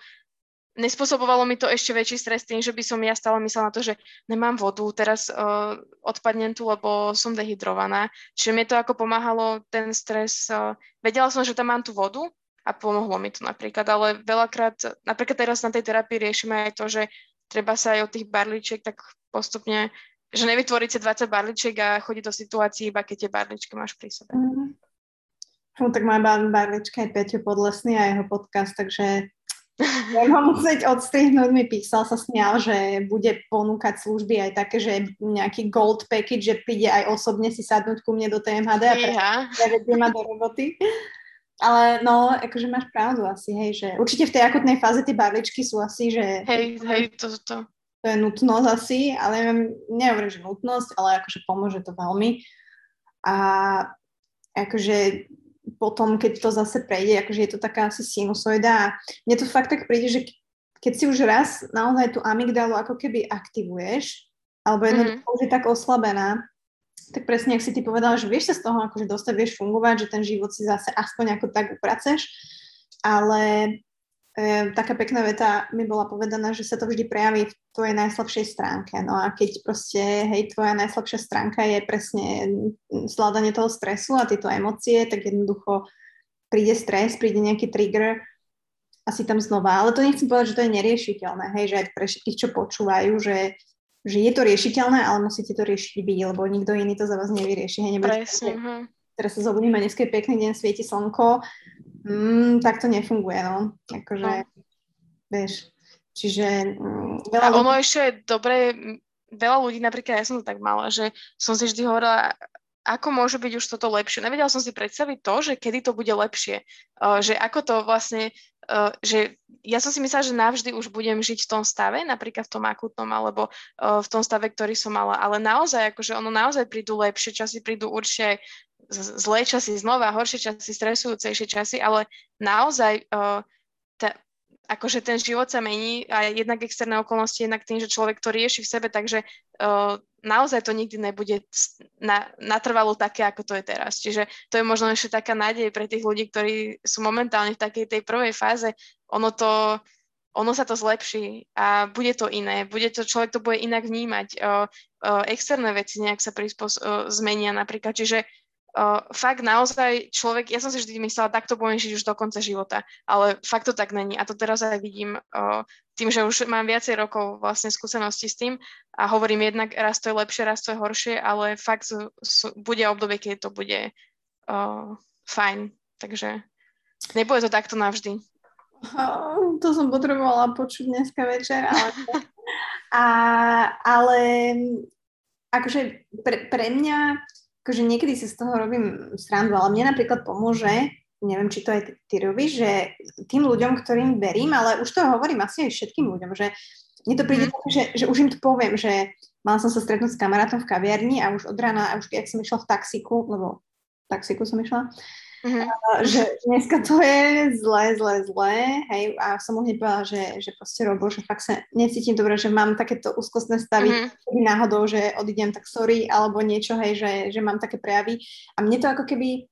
[SPEAKER 2] nespôsobovalo mi to ešte väčší stres tým, že by som ja stále myslela na to, že nemám vodu, teraz uh, odpadnem tu, lebo som dehydrovaná. Čiže mi to ako pomáhalo ten stres. Uh, vedela som, že tam mám tú vodu, a pomohlo mi to napríklad, ale veľakrát, napríklad teraz na tej terapii riešime aj to, že treba sa aj od tých barličiek tak postupne, že nevytvoriť si 20 barličiek a chodiť do situácií, iba keď tie barličky máš pri sebe. Mm.
[SPEAKER 1] No, tak má barlička je Peťo Podlesný a jeho podcast, takže budem ho musieť odstrihnúť, mi písal, sa smial, že bude ponúkať služby aj také, že nejaký gold package, že príde aj osobne si sadnúť ku mne do TMHD a prevedie ma do roboty. Ale no, akože máš pravdu asi, hej, že určite v tej akutnej fáze tie barličky sú asi, že...
[SPEAKER 2] Hej, hej, to, to.
[SPEAKER 1] To je nutnosť asi, ale neviem, nehovorím, že nutnosť, ale akože pomôže to veľmi. A akože potom, keď to zase prejde, akože je to taká asi sinusoida mne to fakt tak príde, že keď si už raz naozaj tú amygdalu ako keby aktivuješ, alebo jednoducho mm-hmm. už je tak oslabená, tak presne, ak si ty povedala, že vieš sa z toho akože dostať, vieš fungovať, že ten život si zase aspoň ako tak upraceš, ale e, taká pekná veta mi bola povedaná, že sa to vždy prejaví v tvojej najslabšej stránke. No a keď proste, hej, tvoja najslabšia stránka je presne zvládanie toho stresu a tieto emócie, tak jednoducho príde stres, príde nejaký trigger a si tam znova. Ale to nechcem povedať, že to je neriešiteľné, hej, že aj pre všetkých, čo počúvajú, že že je to riešiteľné, ale musíte to riešiť vy, lebo nikto iný to za vás nevyrieši. Hej,
[SPEAKER 2] Presne. Uh-huh.
[SPEAKER 1] Teraz sa zobudíme, dneska je pekný deň, svieti slnko. Mm, tak to nefunguje, no. Akože, no. vieš, čiže... Mm,
[SPEAKER 2] veľa A ono ľudí... ešte je dobré, veľa ľudí, napríklad ja som to tak mala, že som si vždy hovorila, ako môže byť už toto lepšie. Nevedela som si predstaviť to, že kedy to bude lepšie. Uh, že ako to vlastne, uh, že ja som si myslela, že navždy už budem žiť v tom stave, napríklad v tom akutnom, alebo uh, v tom stave, ktorý som mala. Ale naozaj, akože ono naozaj prídu lepšie časy, prídu určite zlé časy znova, horšie časy, stresujúcejšie časy, ale naozaj uh, akože ten život sa mení a jednak externé okolnosti, jednak tým, že človek to rieši v sebe, takže uh, naozaj to nikdy nebude na, natrvalo také, ako to je teraz. Čiže to je možno ešte taká nádej pre tých ľudí, ktorí sú momentálne v takej tej prvej fáze. Ono to, ono sa to zlepší a bude to iné. Bude to, človek to bude inak vnímať. Uh, uh, externé veci nejak sa prispos- uh, zmenia napríklad. Čiže uh, fakt naozaj človek, ja som si vždy myslela, takto budem žiť už do konca života, ale fakt to tak není. A to teraz aj vidím uh, tým, že už mám viacej rokov vlastne skúsenosti s tým a hovorím jednak, raz to je lepšie, raz to je horšie, ale fakt sú, sú, bude obdobie, keď to bude uh, fajn. Takže nebude to takto navždy.
[SPEAKER 1] To som potrebovala počuť dneska večer, ale, a, ale akože pre, pre mňa akože niekedy si z toho robím srandu, ale mne napríklad pomôže, neviem, či to aj ty, ty robíš, že tým ľuďom, ktorým verím, ale už to hovorím asi aj všetkým ľuďom, že mne to príde mm. že, že už im to poviem, že mala som sa stretnúť s kamarátom v kaviarni a už od rána, a už keď som išla v taxiku, lebo v taxiku som išla, Mm-hmm. že dneska to je zlé, zlé, zlé, hej, a som mu hneď povedala, že, že proste robo, že fakt sa necítim dobre, že mám takéto úzkostné stavy, mm-hmm. náhodou, že odídem, tak sorry, alebo niečo, hej, že, že mám také prejavy. A mne to ako keby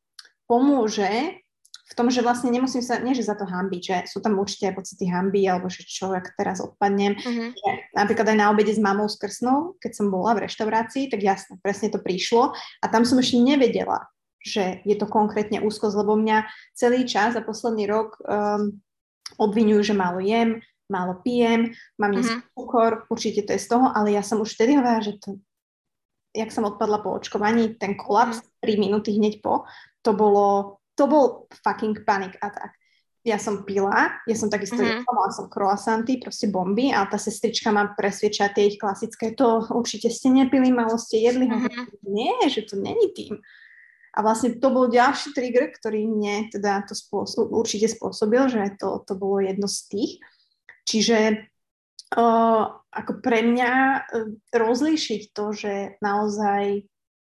[SPEAKER 1] pomôže v tom, že vlastne nemusím sa, nie že za to hambiť, že sú tam určite aj pocity hamby, alebo že čo, ak teraz odpadnem. Mm-hmm. Že napríklad aj na obede s mamou s krsnou, keď som bola v reštaurácii, tak jasne, presne to prišlo a tam som ešte nevedela, že je to konkrétne úzkosť, lebo mňa celý čas a posledný rok um, obvinujú, že málo jem, málo pijem, mám mm-hmm. cukor, určite to je z toho, ale ja som už vtedy hovorila, že to, jak som odpadla po očkovaní, ten kolaps mm-hmm. 3 minúty hneď po, to bolo, to bol fucking panic attack. Ja som pila, ja som takisto mm-hmm. mala som croissanty, proste bomby a tá sestrička ma presvieča tie ich klasické, to určite ste nepili, malo ste jedli, mm-hmm. nie, že to není tým. A vlastne to bol ďalší trigger, ktorý mne teda to spôsob, určite spôsobil, že to, to bolo jedno z tých. Čiže uh, ako pre mňa uh, rozlíšiť to, že naozaj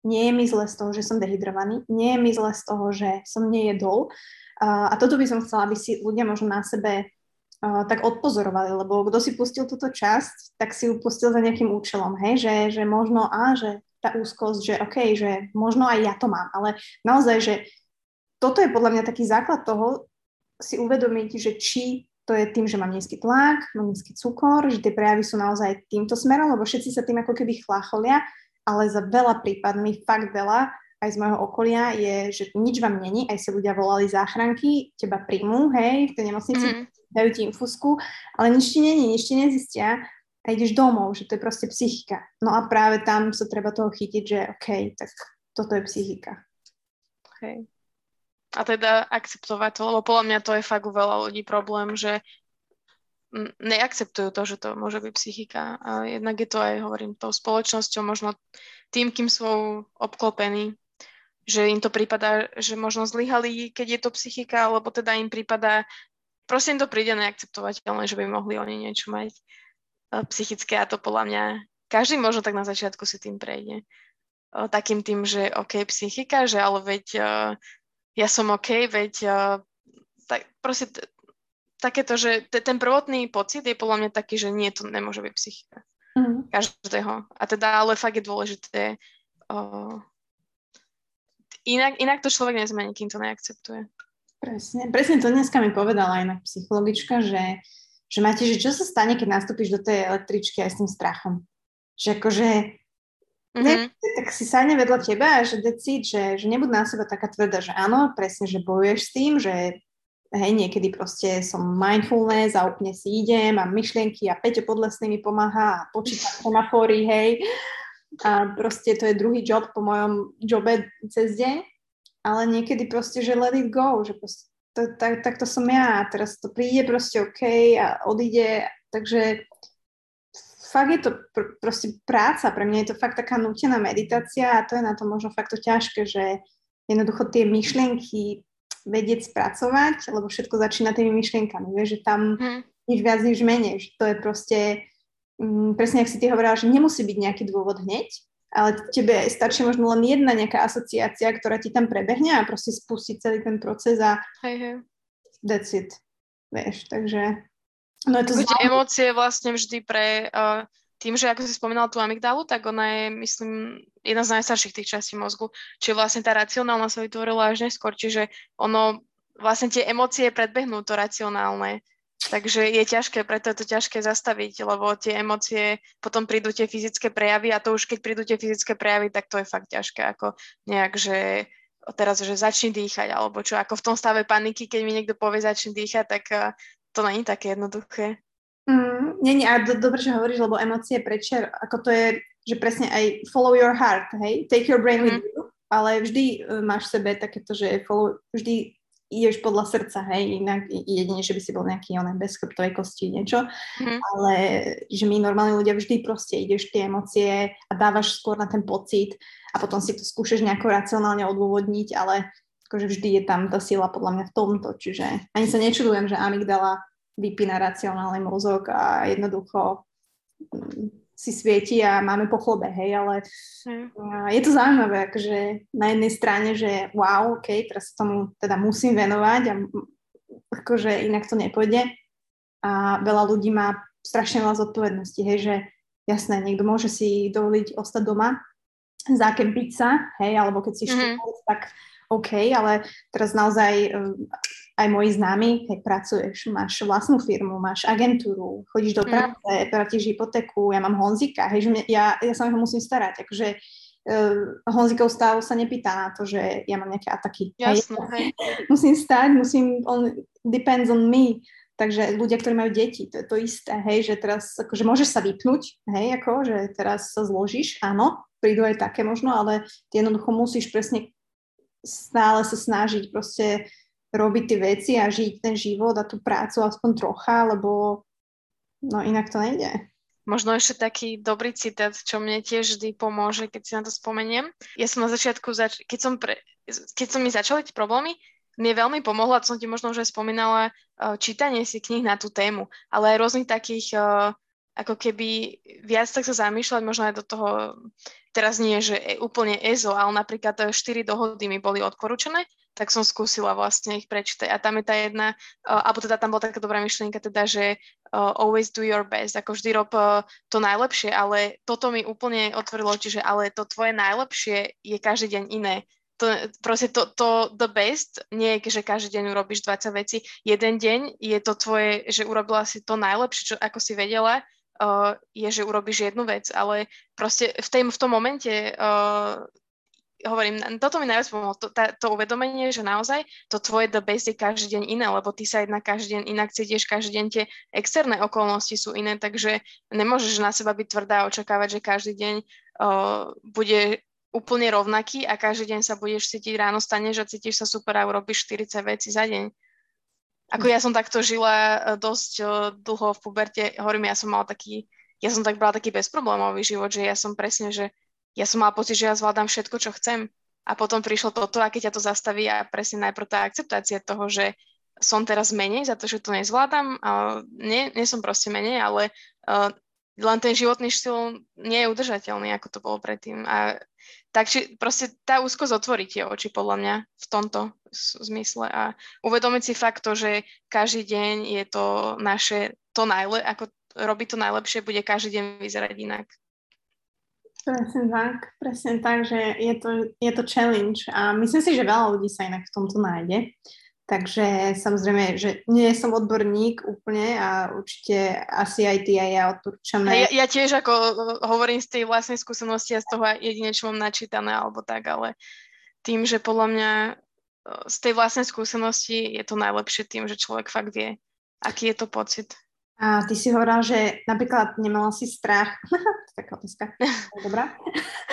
[SPEAKER 1] nie je mi zle z toho, že som dehydrovaný, nie je mi zle z toho, že som nejedol. Uh, a toto by som chcela, aby si ľudia možno na sebe tak odpozorovali, lebo kto si pustil túto časť, tak si ju pustil za nejakým účelom, hej, že, že možno, a že tá úzkosť, že OK, že možno aj ja to mám, ale naozaj, že toto je podľa mňa taký základ toho si uvedomiť, že či to je tým, že mám nízky tlak, mám nízky cukor, že tie prejavy sú naozaj týmto smerom, lebo všetci sa tým ako keby chlácholia, ale za veľa prípadmi, fakt veľa, aj z môjho okolia je, že nič vám není, aj si ľudia volali záchranky, teba príjmu, hej, v tej nemocnici, mm-hmm. dajú ti infusku, ale nič ti není, nič ti nezistia a ideš domov, že to je proste psychika. No a práve tam sa treba toho chytiť, že OK, tak toto je psychika.
[SPEAKER 2] Okay. A teda akceptovať to, lebo podľa mňa to je fakt u veľa ľudí problém, že neakceptujú to, že to môže byť psychika. A jednak je to aj, hovorím, tou spoločnosťou, možno tým, kým sú obklopení, že im to prípada, že možno zlyhali, keď je to psychika, alebo teda im prípada, proste im to príde neakceptovateľné, že by mohli oni niečo mať. Psychické a to podľa mňa každý možno tak na začiatku si tým prejde. Takým tým, že OK, psychika, že ale veď uh, ja som OK, veď uh, tak proste t- takéto, že t- ten prvotný pocit je podľa mňa taký, že nie, to nemôže byť psychika. Mm. Každého. A teda ale fakt je dôležité uh, inak, inak to človek nezmení, kým to neakceptuje.
[SPEAKER 1] Presne, presne to dneska mi povedala inak psychologička, že že máte, že čo sa stane, keď nastúpiš do tej električky aj s tým strachom. Že akože mm-hmm. ne, tak si sadne vedľa teba a že decíd, že, že nebud na seba taká tvrdá, že áno, presne, že bojuješ s tým, že hej, niekedy proste som mindfulness a úplne si idem, mám myšlienky a Peťo Podlesný mi pomáha a počítam semafóry, hej. A proste to je druhý job po mojom jobe cez deň, ale niekedy proste, že let it go, že proste to, tak, tak to som ja. Teraz to príde proste OK a odíde. Takže fakt je to pr- proste práca, pre mňa je to fakt taká nutená meditácia a to je na to možno fakt to ťažké, že jednoducho tie myšlienky vedieť spracovať, lebo všetko začína tými myšlienkami, vieš, že tam hmm. nič viac, nič menej, že to je proste, um, presne ak si ty hovorila, že nemusí byť nejaký dôvod hneď, ale tebe stačí možno len jedna nejaká asociácia, ktorá ti tam prebehne a proste spustiť celý ten proces a
[SPEAKER 2] hej, hej.
[SPEAKER 1] that's it, vieš, takže no je to
[SPEAKER 2] zaujímavé. emócie vlastne vždy pre uh, tým, že ako si spomínala tú amygdalu, tak ona je, myslím, jedna z najstarších tých častí mozgu. Čiže vlastne tá racionálna sa vytvorila až neskôr, čiže ono, vlastne tie emócie predbehnú to racionálne. Takže je ťažké, preto je to ťažké zastaviť, lebo tie emócie, potom prídu tie fyzické prejavy a to už keď prídu tie fyzické prejavy, tak to je fakt ťažké, ako nejak, že teraz, že začni dýchať, alebo čo, ako v tom stave paniky, keď mi niekto povie začni dýchať, tak eh, to není také jednoduché.
[SPEAKER 1] Mm, nie, nie, a do, dobre, že hovoríš, lebo emócie prečer, ako to je, že presne aj follow your heart, hej, take your brain mm. with mhm. you, ale vždy uh, máš v sebe takéto, že follow, vždy ideš podľa srdca, hej, inak jedine, že by si bol nejaký onen bez chrbtovej kosti, niečo, mm. ale že my normálni ľudia vždy proste ideš tie emócie a dávaš skôr na ten pocit a potom si to skúšaš nejako racionálne odôvodniť, ale akože vždy je tam tá sila podľa mňa v tomto, čiže ani sa nečudujem, že amygdala vypína racionálny mozog a jednoducho mm, si svieti a máme po chlebe, hej, ale mm. je to zaujímavé, akože na jednej strane, že wow, ok, teraz sa tomu teda musím venovať a akože inak to nepôjde a veľa ľudí má strašne veľa zodpovedností, hej, že jasné, niekto môže si dovoliť ostať doma, zákempiť sa, hej, alebo keď si mm-hmm. tak OK, ale teraz naozaj aj moji známi, keď pracuješ, máš vlastnú firmu, máš agentúru, chodíš do mm. práce, mm. platíš hypotéku, ja mám Honzika, hej, že mne, ja, ja sa ho musím starať, akože uh, Honzikov stav sa nepýta na to, že ja mám nejaké ataky.
[SPEAKER 2] Jasné, hej.
[SPEAKER 1] musím stať, musím, on depends on me, takže ľudia, ktorí majú deti, to je to isté, hej, že teraz, akože môžeš sa vypnúť, hej, ako, že teraz sa zložíš, áno, prídu aj také možno, ale ty jednoducho musíš presne stále sa snažiť proste robiť tie veci a žiť ten život a tú prácu aspoň trocha, lebo no inak to nejde.
[SPEAKER 2] Možno ešte taký dobrý citát, čo mne tiež vždy pomôže, keď si na to spomeniem. Ja som na začiatku, zač- keď, som pre- keď som mi začali tie problémy, mne veľmi pomohlo, a som ti možno už aj spomínala, uh, čítanie si kníh na tú tému, ale aj rôznych takých, uh, ako keby viac tak sa zamýšľať, možno aj do toho, teraz nie, že úplne EZO, ale napríklad štyri dohody mi boli odporúčané tak som skúsila vlastne ich prečítať. A tam je tá jedna, uh, alebo teda tam bola taká dobrá myšlienka, teda, že uh, always do your best, ako vždy rob uh, to najlepšie, ale toto mi úplne otvorilo čiže ale to tvoje najlepšie je každý deň iné. To, proste to, to the best nie je, že každý deň urobíš 20 vecí. Jeden deň je to tvoje, že urobila si to najlepšie, čo ako si vedela, uh, je, že urobíš jednu vec, ale proste v, tém, v tom momente uh, hovorím, toto mi najviac pomohlo, to, tá, to uvedomenie, že naozaj to tvoje the best je každý deň iné, lebo ty sa jedna každý deň inak cítiš, každý deň tie externé okolnosti sú iné, takže nemôžeš na seba byť tvrdá a očakávať, že každý deň uh, bude úplne rovnaký a každý deň sa budeš cítiť, ráno staneš a cítiš sa super a urobíš 40 vecí za deň. Ako ja som takto žila dosť uh, dlho v puberte, hovorím, ja som mal taký, ja som tak brala taký bezproblémový život, že ja som presne, že ja som mala pocit, že ja zvládam všetko, čo chcem. A potom prišlo toto, a keď ťa to zastaví a presne najprv tá akceptácia toho, že som teraz menej za to, že to nezvládam. A nie, nie som proste menej, ale uh, len ten životný štýl nie je udržateľný, ako to bolo predtým. A takže proste tá úzkosť otvorí tie oči podľa mňa v tomto zmysle a uvedomiť si fakt to, že každý deň je to naše, to najle, ako robiť to najlepšie, bude každý deň vyzerať inak.
[SPEAKER 1] Presne tak, presne tak, že je to, je to challenge a myslím si, že veľa ľudí sa inak v tomto nájde. Takže samozrejme, že nie som odborník úplne a určite asi aj ty a ja odporúčame.
[SPEAKER 2] Ja, ja tiež ako hovorím z tej vlastnej skúsenosti a z toho jedine, čo mám načítané alebo tak, ale tým, že podľa mňa z tej vlastnej skúsenosti je to najlepšie tým, že človek fakt vie, aký je to pocit.
[SPEAKER 1] A ty si hovorila, že napríklad nemala si strach, taká otázka, dobrá,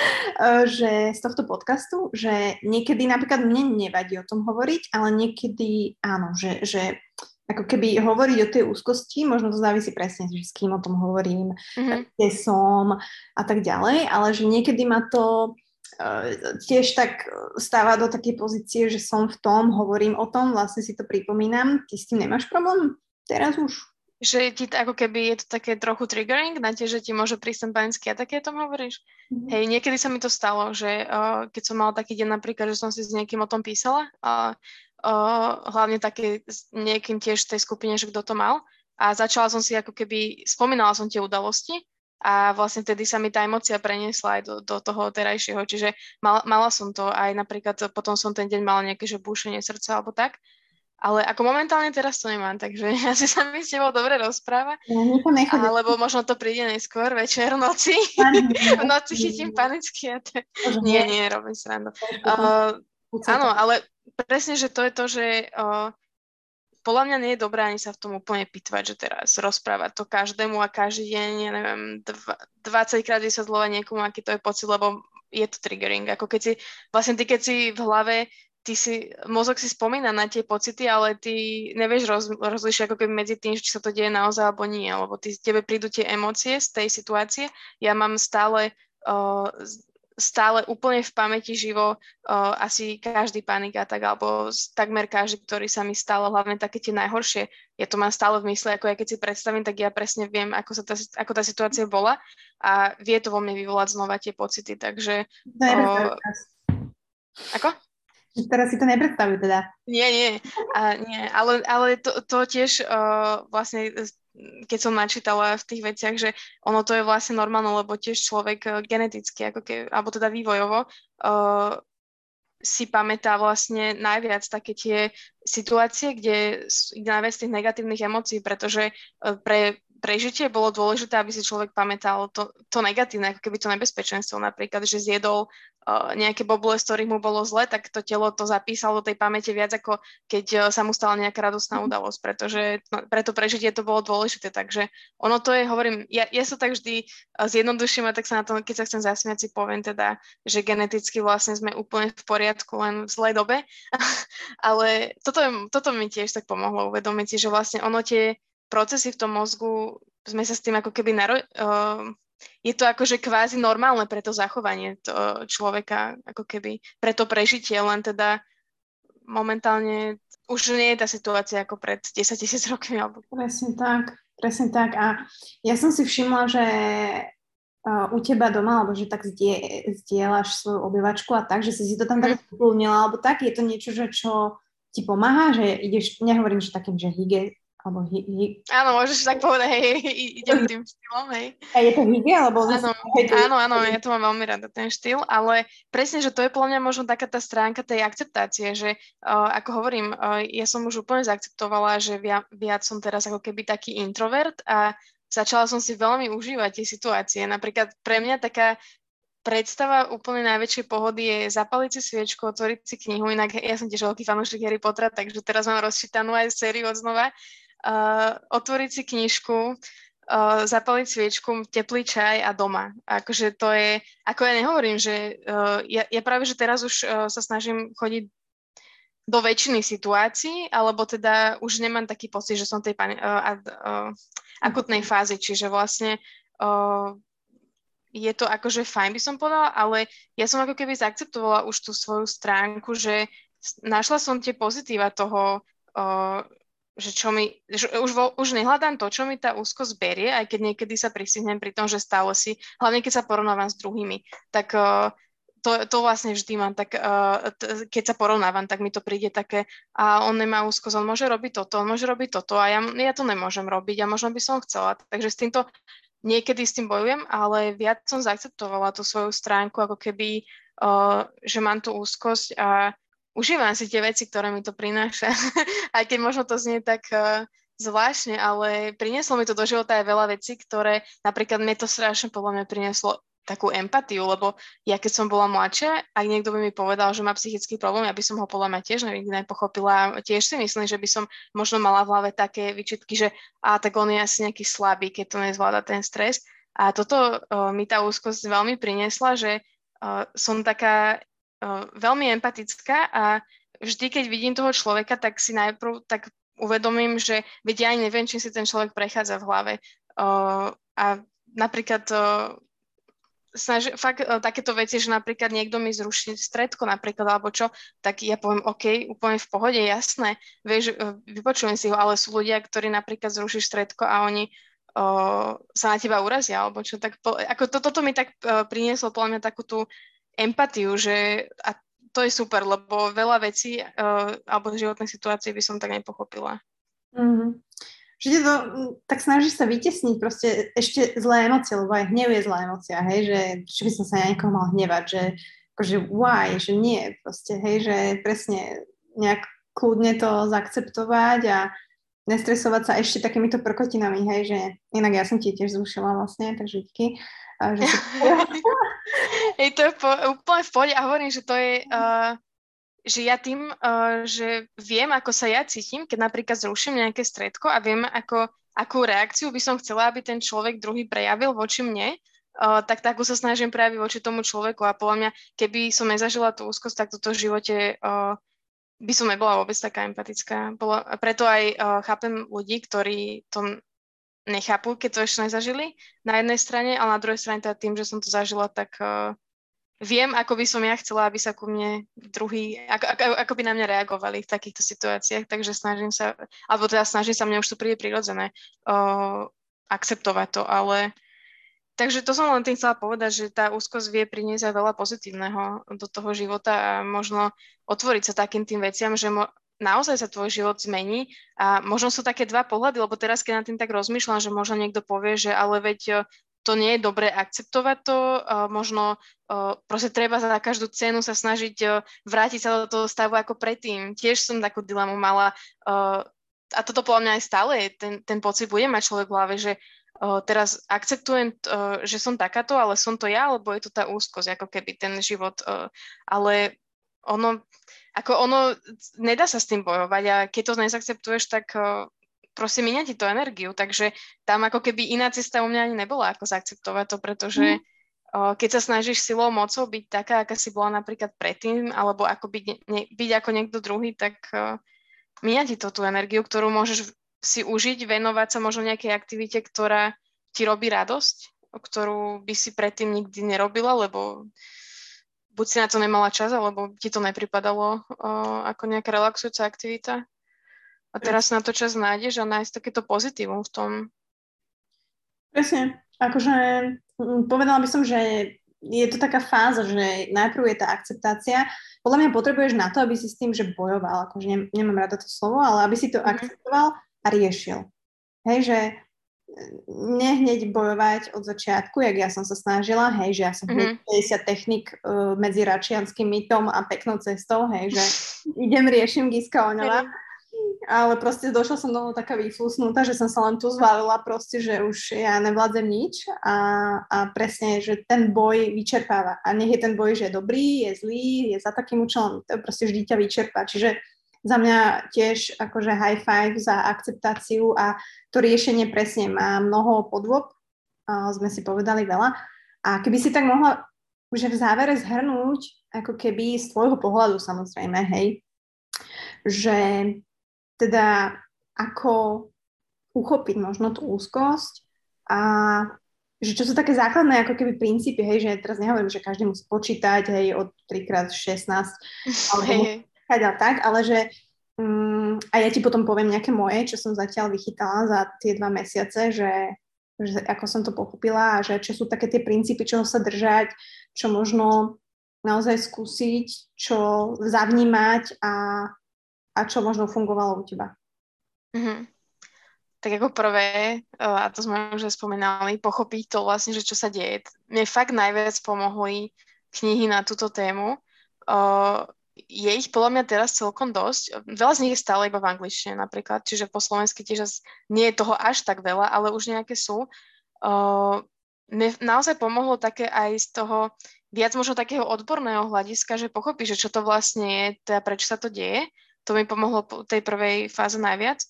[SPEAKER 1] že z tohto podcastu, že niekedy napríklad mne nevadí o tom hovoriť, ale niekedy áno, že, že ako keby hovoriť o tej úzkosti, možno to závisí presne, že s kým o tom hovorím, mm-hmm. kde som a tak ďalej, ale že niekedy ma to uh, tiež tak stáva do takej pozície, že som v tom, hovorím o tom, vlastne si to pripomínam. Ty s tým nemáš problém? Teraz už?
[SPEAKER 2] Že ti ako keby je to také trochu triggering na tie, že ti môže prísť ten panický a také tom hovoríš? Mm-hmm. Hej, niekedy sa mi to stalo, že uh, keď som mala taký deň napríklad, že som si s niekým o tom písala, uh, uh, hlavne také s niekým tiež v tej skupine, že kto to mal. A začala som si ako keby, spomínala som tie udalosti a vlastne vtedy sa mi tá emocia preniesla aj do, do toho terajšieho. Čiže mal, mala som to aj napríklad, potom som ten deň mala nejaké že búšenie srdca alebo tak. Ale ako momentálne teraz to nemám, takže asi sa mi s tebou dobre rozpráva. Ja, alebo možno to príde neskôr, večer, noci. v noci chytím panicky a to... Nie, nie, robím srandu. Uh, áno, ale presne, že to je to, že uh, podľa mňa nie je dobré ani sa v tom úplne pitvať, že teraz rozprávať to každému a každý deň, ja neviem, dva, 20 krát vysvetľovať niekomu, aký to je pocit, lebo je to triggering. Ako keď si, vlastne ty keď si v hlave, ty si, mozog si spomína na tie pocity, ale ty nevieš roz, rozlišiť ako keby medzi tým, či sa to deje naozaj alebo nie, lebo ty, tebe prídu tie emócie z tej situácie. Ja mám stále uh, stále úplne v pamäti živo uh, asi každý panik tak, alebo takmer každý, ktorý sa mi stalo, hlavne také tie najhoršie. Ja to mám stále v mysle, ako ja keď si predstavím, tak ja presne viem, ako, sa tá, ako tá situácia bola a vie to vo mne vyvolať znova tie pocity, takže... Uh, ako?
[SPEAKER 1] Teraz si to nepredstavujú teda.
[SPEAKER 2] Nie, nie, a, nie ale, ale to, to tiež uh, vlastne keď som načítala v tých veciach, že ono to je vlastne normálne, lebo tiež človek uh, geneticky, ako ke, alebo teda vývojovo, uh, si pamätá vlastne najviac také tie situácie, kde ide najviac tých negatívnych emócií, pretože uh, pre prežitie bolo dôležité, aby si človek pamätal to, to negatívne, ako keby to nebezpečenstvo napríklad, že zjedol uh, nejaké bobule, z ktorých mu bolo zle, tak to telo to zapísalo do tej pamäte viac ako keď uh, sa mu stala nejaká radostná mhm. udalosť, pretože no, pre to prežitie to bolo dôležité. Takže ono to je, hovorím, ja, ja sa tak vždy uh, zjednoduším a tak sa na to, keď sa chcem zasmiať, si poviem teda, že geneticky vlastne sme úplne v poriadku, len v zlej dobe. Ale toto, toto mi tiež tak pomohlo uvedomiť si, že vlastne ono tie procesy v tom mozgu, sme sa s tým ako keby naro- uh, je to akože kvázi normálne pre to zachovanie to človeka, ako keby pre to prežitie, len teda momentálne už nie je tá situácia ako pred 10 tisíc rokmi. Alebo...
[SPEAKER 1] Presne tak, presne tak. A ja som si všimla, že uh, u teba doma, alebo že tak zdie, zdieľaš svoju obyvačku a tak, že si si to tam tak mm. alebo tak, je to niečo, že čo ti pomáha, že ideš, nehovorím, že takým, že hygge, alebo hi, hi...
[SPEAKER 2] Áno, môžeš tak povedať, hej, idem tým štýlom, hej.
[SPEAKER 1] A je to hygge, alebo...
[SPEAKER 2] Áno, áno, áno, ja to mám veľmi rada, ten štýl, ale presne, že to je podľa mňa možno taká tá stránka tej akceptácie, že uh, ako hovorím, uh, ja som už úplne zaakceptovala, že viac, viac som teraz ako keby taký introvert a začala som si veľmi užívať tie situácie. Napríklad pre mňa taká predstava úplne najväčšej pohody je zapaliť si sviečku, otvoriť si knihu, inak ja som tiež veľký fanúšik Harry Pottera, takže teraz mám rozčítanú aj sériu od znova uh, otvoriť si knižku, uh, zapaliť sviečku, teplý čaj a doma. Akože to je, ako ja nehovorím, že uh, ja, ja práve, že teraz už uh, sa snažím chodiť do väčšiny situácií, alebo teda už nemám taký pocit, že som v tej pani, uh, uh, akutnej fázi, čiže vlastne uh, je to akože fajn by som povedala, ale ja som ako keby zaakceptovala už tú svoju stránku, že našla som tie pozitíva toho, uh, že čo mi, že už, vo, už nehľadám to, čo mi tá úzkosť berie, aj keď niekedy sa prisihnem pri tom, že stále si, hlavne keď sa porovnávam s druhými, tak uh, to, to vlastne vždy mám, tak uh, t- keď sa porovnávam, tak mi to príde také, a on nemá úzkosť, on môže robiť toto, on môže robiť toto a ja, ja to nemôžem robiť a možno by som chcela. Takže s týmto niekedy s tým bojujem, ale viac som zaakceptovala tú svoju stránku, ako keby, uh, že mám tú úzkosť a užívam si tie veci, ktoré mi to prináša. Aj keď možno to znie tak uh, zvláštne, ale prinieslo mi to do života aj veľa vecí, ktoré napríklad mne to strašne podľa mňa prinieslo takú empatiu, lebo ja keď som bola mladšia, ak niekto by mi povedal, že má psychický problém, ja by som ho podľa mňa tiež nikdy nepochopila. Tiež si myslím, že by som možno mala v hlave také výčitky, že a tak on je asi nejaký slabý, keď to nezvláda ten stres. A toto uh, mi tá úzkosť veľmi priniesla, že uh, som taká veľmi empatická a vždy, keď vidím toho človeka, tak si najprv tak uvedomím, že veď ja ani neviem, či si ten človek prechádza v hlave. Uh, a napríklad uh, snaži, fakt uh, takéto veci, že napríklad niekto mi zruší stredko napríklad, alebo čo, tak ja poviem, OK, úplne v pohode, jasné, vieš, uh, vypočujem si ho, ale sú ľudia, ktorí napríklad zrušíš stredko a oni uh, sa na teba urazia, alebo čo, tak po, ako to, toto mi tak uh, prinieslo podľa mňa takú tú empatiu, že a to je super, lebo veľa vecí uh, alebo životných situácií by som tak nepochopila.
[SPEAKER 1] Mm-hmm. Že to, tak snažíš sa vytesniť proste ešte zlé emócie, lebo aj hnev je zlá emócia, hej, že či by som sa na niekoho mal hnevať, že akože why, že nie, proste, hej, že presne nejak kľudne to zaakceptovať a nestresovať sa ešte takýmito prkotinami, hej, že inak ja som ti tiež zrušila vlastne, takže díky. A že si...
[SPEAKER 2] Hej, to je po, úplne v pohode a hovorím, že to je, uh, že ja tým, uh, že viem, ako sa ja cítim, keď napríklad zruším nejaké stredko a viem, ako, akú reakciu by som chcela, aby ten človek druhý prejavil voči mne, uh, tak takú sa snažím prejaviť voči tomu človeku a podľa mňa, keby som nezažila tú úzkosť, tak toto v živote uh, by som nebola vôbec taká empatická. Bola, preto aj uh, chápem ľudí, ktorí to nechápu, keď to ešte nezažili na jednej strane, ale na druhej strane teda tým, že som to zažila, tak uh, viem, ako by som ja chcela, aby sa ku mne druhý, ako, ako, ako by na mňa reagovali v takýchto situáciách, takže snažím sa, alebo teda snažím sa, mne už to príde prirodzené uh, akceptovať to, ale takže to som len tým chcela povedať, že tá úzkosť vie priniesť aj veľa pozitívneho do toho života a možno otvoriť sa takým tým veciam, že mo- naozaj sa tvoj život zmení a možno sú také dva pohľady, lebo teraz, keď na tým tak rozmýšľam, že možno niekto povie, že ale veď e, to nie je dobré akceptovať to, uh, možno uh, proste treba za každú cenu sa snažiť vrátiť sa do toho stavu ako predtým. Tiež som takú dilemu mala a toto podľa mňa aj stále ten, ten pocit bude mať človek v hlave, že teraz akceptujem, že som takáto, ale som to ja, alebo je to tá úzkosť, ako keby ten život, ale ono, ako ono, nedá sa s tým bojovať a keď to nezakceptuješ, tak uh, proste minia ti to energiu, takže tam ako keby iná cesta u mňa ani nebola, ako zaakceptovať to, pretože mm. keď sa snažíš silou, mocou byť taká, aká si bola napríklad predtým, alebo ako byť, ne, byť ako niekto druhý, tak uh, minia ti to tú energiu, ktorú môžeš si užiť, venovať sa možno nejakej aktivite, ktorá ti robí radosť, ktorú by si predtým nikdy nerobila, lebo buď si na to nemala čas, alebo ti to nepripadalo uh, ako nejaká relaxujúca aktivita. A teraz na to čas nájdeš a nájsť takéto pozitívum v tom.
[SPEAKER 1] Presne. Akože mm, povedala by som, že je to taká fáza, že najprv je tá akceptácia. Podľa mňa potrebuješ na to, aby si s tým, že bojoval, akože ne, nemám rada to slovo, ale aby si to mm-hmm. akceptoval a riešil. Hej, že nehneď bojovať od začiatku, jak ja som sa snažila, hej, že ja som mm-hmm. 50 technik uh, medzi račianským mytom a peknou cestou, hej, že idem, riešim Giska Oňova. Ale proste došla som do taká vyfúsnutá, že som sa len tu zvalila proste, že už ja nevládzem nič a, a presne, že ten boj vyčerpáva. A nech je ten boj, že je dobrý, je zlý, je za takým účelom, to proste vždy ťa vyčerpá. Čiže za mňa tiež akože high five za akceptáciu a to riešenie presne má mnoho podôb, sme si povedali veľa. A keby si tak mohla že v závere zhrnúť, ako keby z tvojho pohľadu samozrejme, hej, že teda ako uchopiť možno tú úzkosť a že čo sú také základné ako keby princípy, hej, že teraz nehovorím, že každý musí počítať, hej, od 3x16, alebo a tak, ale že um, a ja ti potom poviem nejaké moje, čo som zatiaľ vychytala za tie dva mesiace, že, že ako som to pochopila a že čo sú také tie princípy, čoho sa držať, čo možno naozaj skúsiť, čo zavnímať a, a čo možno fungovalo u teba.
[SPEAKER 2] Mm-hmm. Tak ako prvé, a to sme už spomínali, pochopiť to vlastne, že čo sa deje. Mne fakt najviac pomohli knihy na túto tému. Je ich podľa mňa teraz celkom dosť. Veľa z nich je stále iba v angličtine napríklad, čiže po slovensky tiež nie je toho až tak veľa, ale už nejaké sú. Uh, mne naozaj pomohlo také aj z toho viac možno takého odborného hľadiska, že pochopí, že čo to vlastne je, teda prečo sa to deje. To mi pomohlo po tej prvej fáze najviac.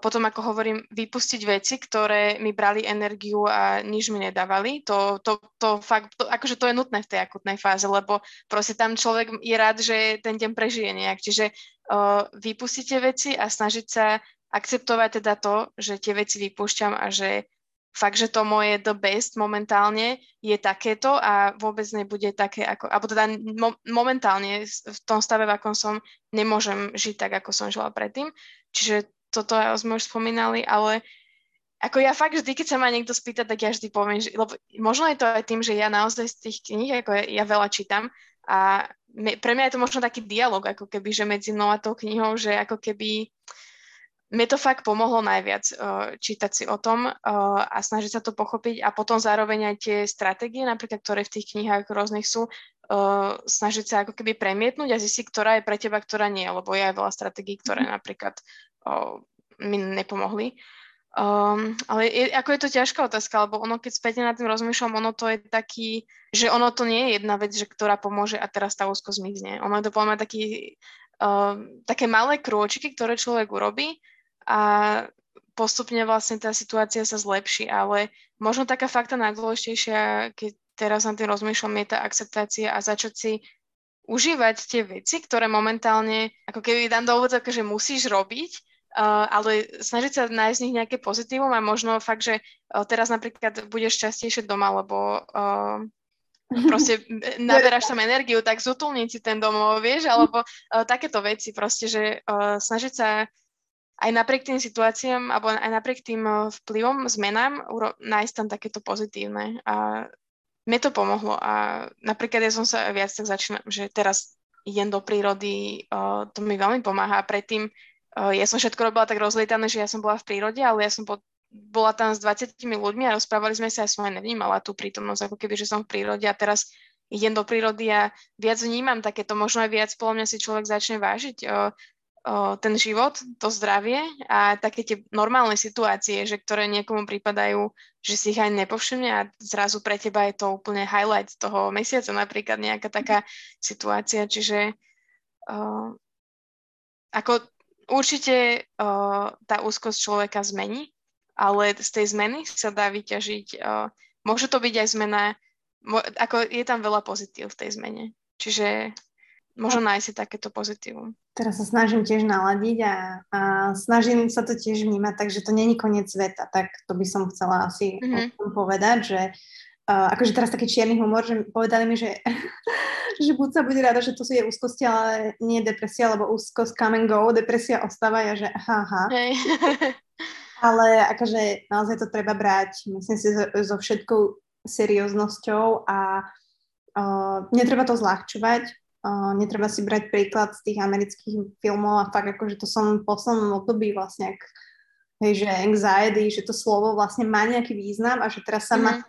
[SPEAKER 2] Potom, ako hovorím, vypustiť veci, ktoré mi brali energiu a nič mi nedávali. To, to, to fakt, to, akože to je nutné v tej akutnej fáze, lebo proste tam človek je rád, že ten deň prežije nejak. Čiže uh, vypustiť tie veci a snažiť sa akceptovať teda to, že tie veci vypúšťam a že fakt, že to moje the best momentálne je takéto a vôbec nebude také ako, alebo teda mo- momentálne v tom stave, v akom som, nemôžem žiť tak, ako som žila predtým. Čiže toto sme už spomínali, ale ako ja fakt vždy, keď sa ma niekto spýta, tak ja vždy poviem, že, lebo možno je to aj tým, že ja naozaj z tých kníh, ako ja, ja veľa čítam a me, pre mňa je to možno taký dialog, ako keby, že medzi mnou a tou knihou, že ako keby mne to fakt pomohlo najviac uh, čítať si o tom uh, a snažiť sa to pochopiť a potom zároveň aj tie stratégie, napríklad, ktoré v tých knihách rôznych sú, uh, snažiť sa ako keby premietnúť a zistiť, ktorá je pre teba, ktorá nie, lebo je aj veľa stratégií, ktoré mm. napríklad uh, mi nepomohli. Um, ale je, ako je to ťažká otázka, lebo ono, keď späť nad tým rozmýšľam, ono to je taký, že ono to nie je jedna vec, že ktorá pomôže a teraz tá úzko zmizne. Ono je to podľa taký, uh, také malé krôčiky, ktoré človek urobí a postupne vlastne tá situácia sa zlepší, ale možno taká fakta najdôležitejšia, keď teraz na tým rozmýšľam, je tá akceptácia a začať si užívať tie veci, ktoré momentálne, ako keby dám do úvodzovka, že musíš robiť, ale snažiť sa nájsť z nich nejaké pozitívum a možno fakt, že uh, teraz napríklad budeš častejšie doma, lebo uh, proste naberáš tam energiu, tak zutulniť si ten domov, vieš, alebo uh, takéto veci proste, že uh, snažiť sa aj napriek tým situáciám, alebo aj napriek tým vplyvom, zmenám, nájsť tam takéto pozitívne. A mne to pomohlo a napríklad ja som sa viac tak začínam, že teraz idem do prírody, uh, to mi veľmi pomáha a predtým ja som všetko robila tak rozlietané, že ja som bola v prírode, ale ja som po, bola tam s 20 ľuďmi a rozprávali sme sa a som aj nevnímala tú prítomnosť, ako keby, že som v prírode a teraz idem do prírody a viac vnímam takéto, možno aj viac podľa mňa si človek začne vážiť uh, o, ten život, to zdravie a také tie normálne situácie, že ktoré niekomu pripadajú, že si ich aj nepovšimne a zrazu pre teba je to úplne highlight toho mesiaca, napríklad nejaká taká situácia, čiže o, ako určite o, tá úzkosť človeka zmení, ale z tej zmeny sa dá vyťažiť, o, môže to byť aj zmena, mo, ako je tam veľa pozitív v tej zmene, čiže možno nájsť si takéto pozitívum.
[SPEAKER 1] Teraz sa snažím tiež naladiť a, a snažím sa to tiež vnímať, takže to není koniec sveta, tak to by som chcela asi mm-hmm. povedať, že uh, akože teraz taký čierny humor, že povedali mi, že, že buď sa bude rada, že to sú je úzkosti, ale nie depresia, lebo úzkosť come and go, depresia ostáva ja, že aha, aha. Hey. ale akože naozaj to treba brať, myslím si, so, so všetkou serióznosťou a uh, netreba to zľahčovať, Uh, netreba si brať príklad z tých amerických filmov a fakt akože to som v poslednom období vlastne ak, hej, že anxiety, že to slovo vlastne má nejaký význam a že teraz sa mm-hmm. má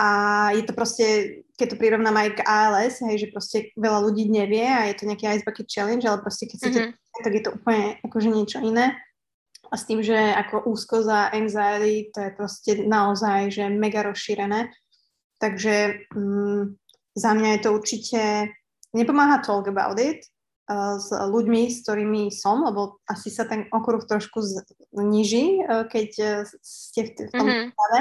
[SPEAKER 1] a je to proste, keď to prirovnám aj k ALS, hej, že proste veľa ľudí nevie a je to nejaký ice bucket challenge, ale proste keď sa mm-hmm. tak je to úplne akože niečo iné. A s tým, že ako úzko za anxiety, to je proste naozaj, že mega rozšírené. Takže mm, za mňa je to určite, nepomáha talk about it uh, s ľuďmi, s ktorými som, lebo asi sa ten okruh trošku zniží, uh, keď uh, ste v, v tom mm-hmm. stave.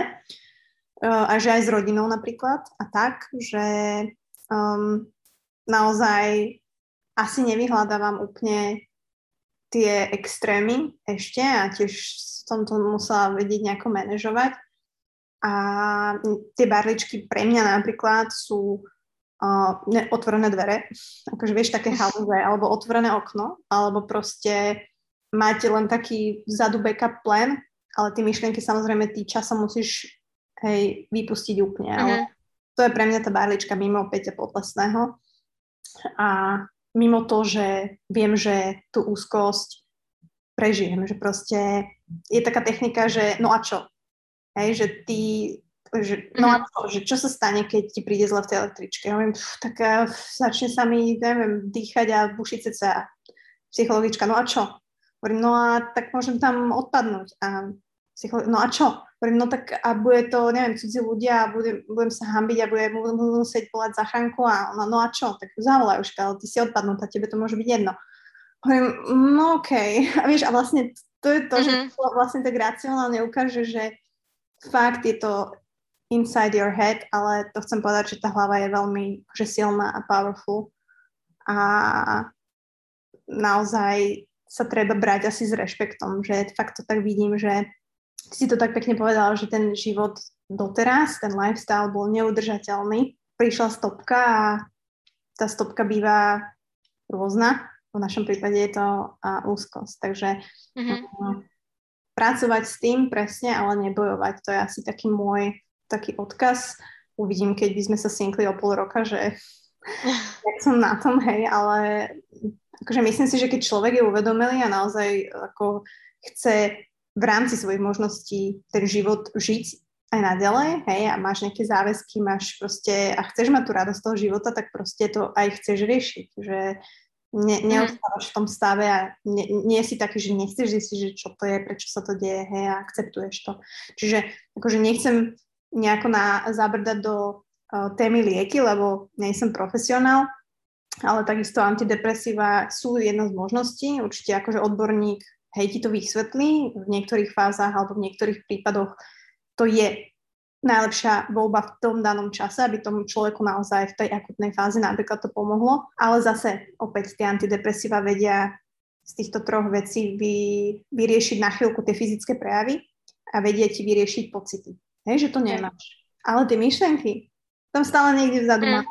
[SPEAKER 1] Uh, a že aj s rodinou napríklad. A tak, že um, naozaj asi nevyhľadávam úplne tie extrémy ešte a tiež som to musela vedieť nejako manažovať. A tie barličky pre mňa napríklad sú uh, ne, otvorené dvere, akože vieš, také haluze, alebo otvorené okno, alebo proste máte len taký vzadu backup plan, ale tie myšlienky samozrejme ty časom musíš hej, vypustiť úplne. Mm-hmm. Ale mhm. to je pre mňa tá barlička mimo Peťa Potlesného. A mimo to, že viem, že tú úzkosť prežijem, že proste je taká technika, že no a čo? Hej, že ty že, no a to, že čo sa stane, keď ti príde zle v tej električke? Hovorím, tak uh, začne sa mi, neviem, dýchať a bušiť sa psychologička. No a čo? Hovorím, no a tak môžem tam odpadnúť. A psycholo- no a čo? Hovorím, no tak a bude to, neviem, cudzí ľudia a budem, budem sa hambiť a budem, budem musieť volať zachránku a ona, no a čo? Tak zavolaj už, ale ty si odpadnutá, tebe to môže byť jedno. Hovorím, no okej. Okay. A vieš, a vlastne to je to, mm-hmm. že to vlastne tak racionálne ukáže, že fakt je to inside your head, ale to chcem povedať, že tá hlava je veľmi že silná a powerful. A naozaj sa treba brať asi s rešpektom, že fakt to tak vidím, že si to tak pekne povedala, že ten život doteraz, ten lifestyle bol neudržateľný. Prišla stopka a tá stopka býva rôzna. V našom prípade je to uh, úzkosť. Takže mm-hmm. uh, pracovať s tým presne, ale nebojovať. To je asi taký môj taký odkaz. Uvidím, keď by sme sa sinkli o pol roka, že jak som na tom, hej, ale akože myslím si, že keď človek je uvedomelý a naozaj ako chce v rámci svojich možností ten život žiť aj naďalej, hej, a máš nejaké záväzky, máš proste, a chceš mať tú radosť toho života, tak proste to aj chceš riešiť, že ne, mhm. neostávaš v tom stave a nie, nie si taký, že nechceš zistiť, že čo to je, prečo sa to deje, hej, a akceptuješ to. Čiže akože nechcem nejako na, zabrdať do uh, témy lieky, lebo nie som profesionál, ale takisto antidepresíva sú jedna z možností. Určite akože odborník, hej, ti to vysvetlí v niektorých fázach alebo v niektorých prípadoch to je najlepšia voľba v tom danom čase, aby tomu človeku naozaj v tej akutnej fáze napríklad to pomohlo. Ale zase opäť tie antidepresíva vedia z týchto troch vecí vy, vyriešiť na chvíľku tie fyzické prejavy a vedia ti vyriešiť pocity. Hej, že to nemáš. Ale tie myšlenky, tam stále niekde vzadu mm. máš.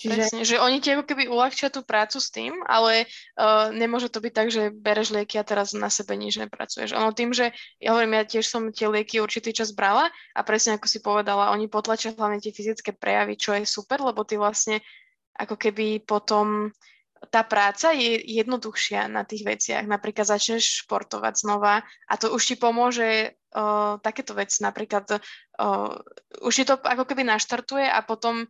[SPEAKER 2] Čiže... Presne, že oni ti ako keby uľahčia tú prácu s tým, ale uh, nemôže to byť tak, že bereš lieky a teraz na sebe nič nepracuješ. Ono tým, že ja hovorím, ja tiež som tie lieky určitý čas brala a presne ako si povedala, oni potlačia hlavne tie fyzické prejavy, čo je super, lebo ty vlastne ako keby potom tá práca je jednoduchšia na tých veciach. Napríklad začneš športovať znova a to už ti pomôže uh, takéto veci. Napríklad uh, už ti to ako keby naštartuje a potom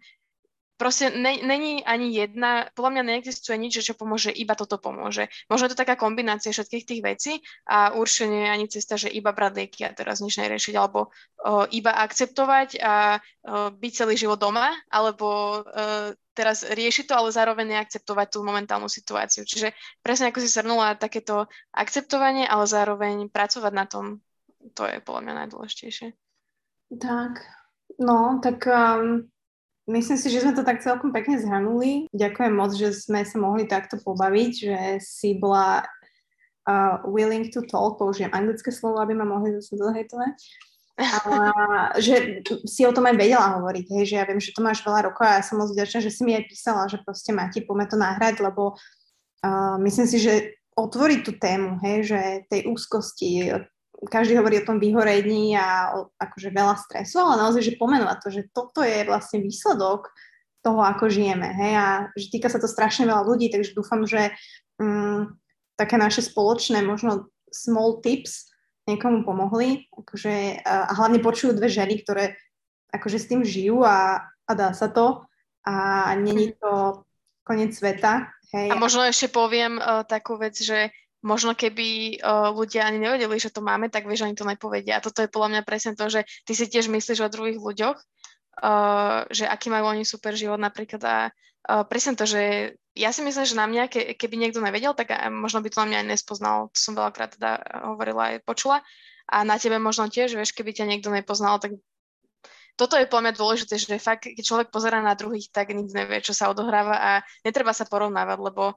[SPEAKER 2] proste ne, není ani jedna, podľa mňa neexistuje nič, čo pomôže, iba toto pomôže. Možno je to taká kombinácia všetkých tých vecí a určite nie je ani cesta, že iba brať lieky a teraz nič neriešiť, alebo uh, iba akceptovať a uh, byť celý život doma, alebo uh, teraz riešiť to, ale zároveň neakceptovať tú momentálnu situáciu. Čiže presne ako si srnula, takéto akceptovanie, ale zároveň pracovať na tom, to je podľa mňa najdôležitejšie.
[SPEAKER 1] Tak, no, tak um, Myslím si, že sme to tak celkom pekne zhrnuli. Ďakujem moc, že sme sa mohli takto pobaviť, že si bola uh, willing to talk, použijem anglické slovo, aby ma mohli zase dohejtovať. A že si o tom aj vedela hovoriť, hej, že ja viem, že to máš veľa rokov a ja som moc vďačná, že si mi aj písala, že proste Mati, poďme to nahrať, lebo uh, myslím si, že otvoriť tú tému, hej, že tej úzkosti, každý hovorí o tom vyhorení a o, akože veľa stresu, ale naozaj, že pomenovať to, že toto je vlastne výsledok toho, ako žijeme, hej, a že týka sa to strašne veľa ľudí, takže dúfam, že um, také naše spoločné možno small tips niekomu pomohli, akože, a, hlavne počujú dve ženy, ktoré akože s tým žijú a, a dá sa to a není to koniec sveta. Hej.
[SPEAKER 2] A možno ešte poviem uh, takú vec, že možno keby uh, ľudia ani nevedeli, že to máme, tak vieš, ani to nepovedia. A toto je podľa mňa presne to, že ty si tiež myslíš o druhých ľuďoch, uh, že aký majú oni super život napríklad a uh, presne to, že ja si myslím, že na mňa, ke, keby niekto nevedel, tak možno by to na mňa aj nespoznal. To som veľakrát teda hovorila aj počula. A na tebe možno tiež, vieš, keby ťa niekto nepoznal, tak toto je podľa mňa dôležité, že fakt, keď človek pozera na druhých, tak nikto nevie, čo sa odohráva a netreba sa porovnávať, lebo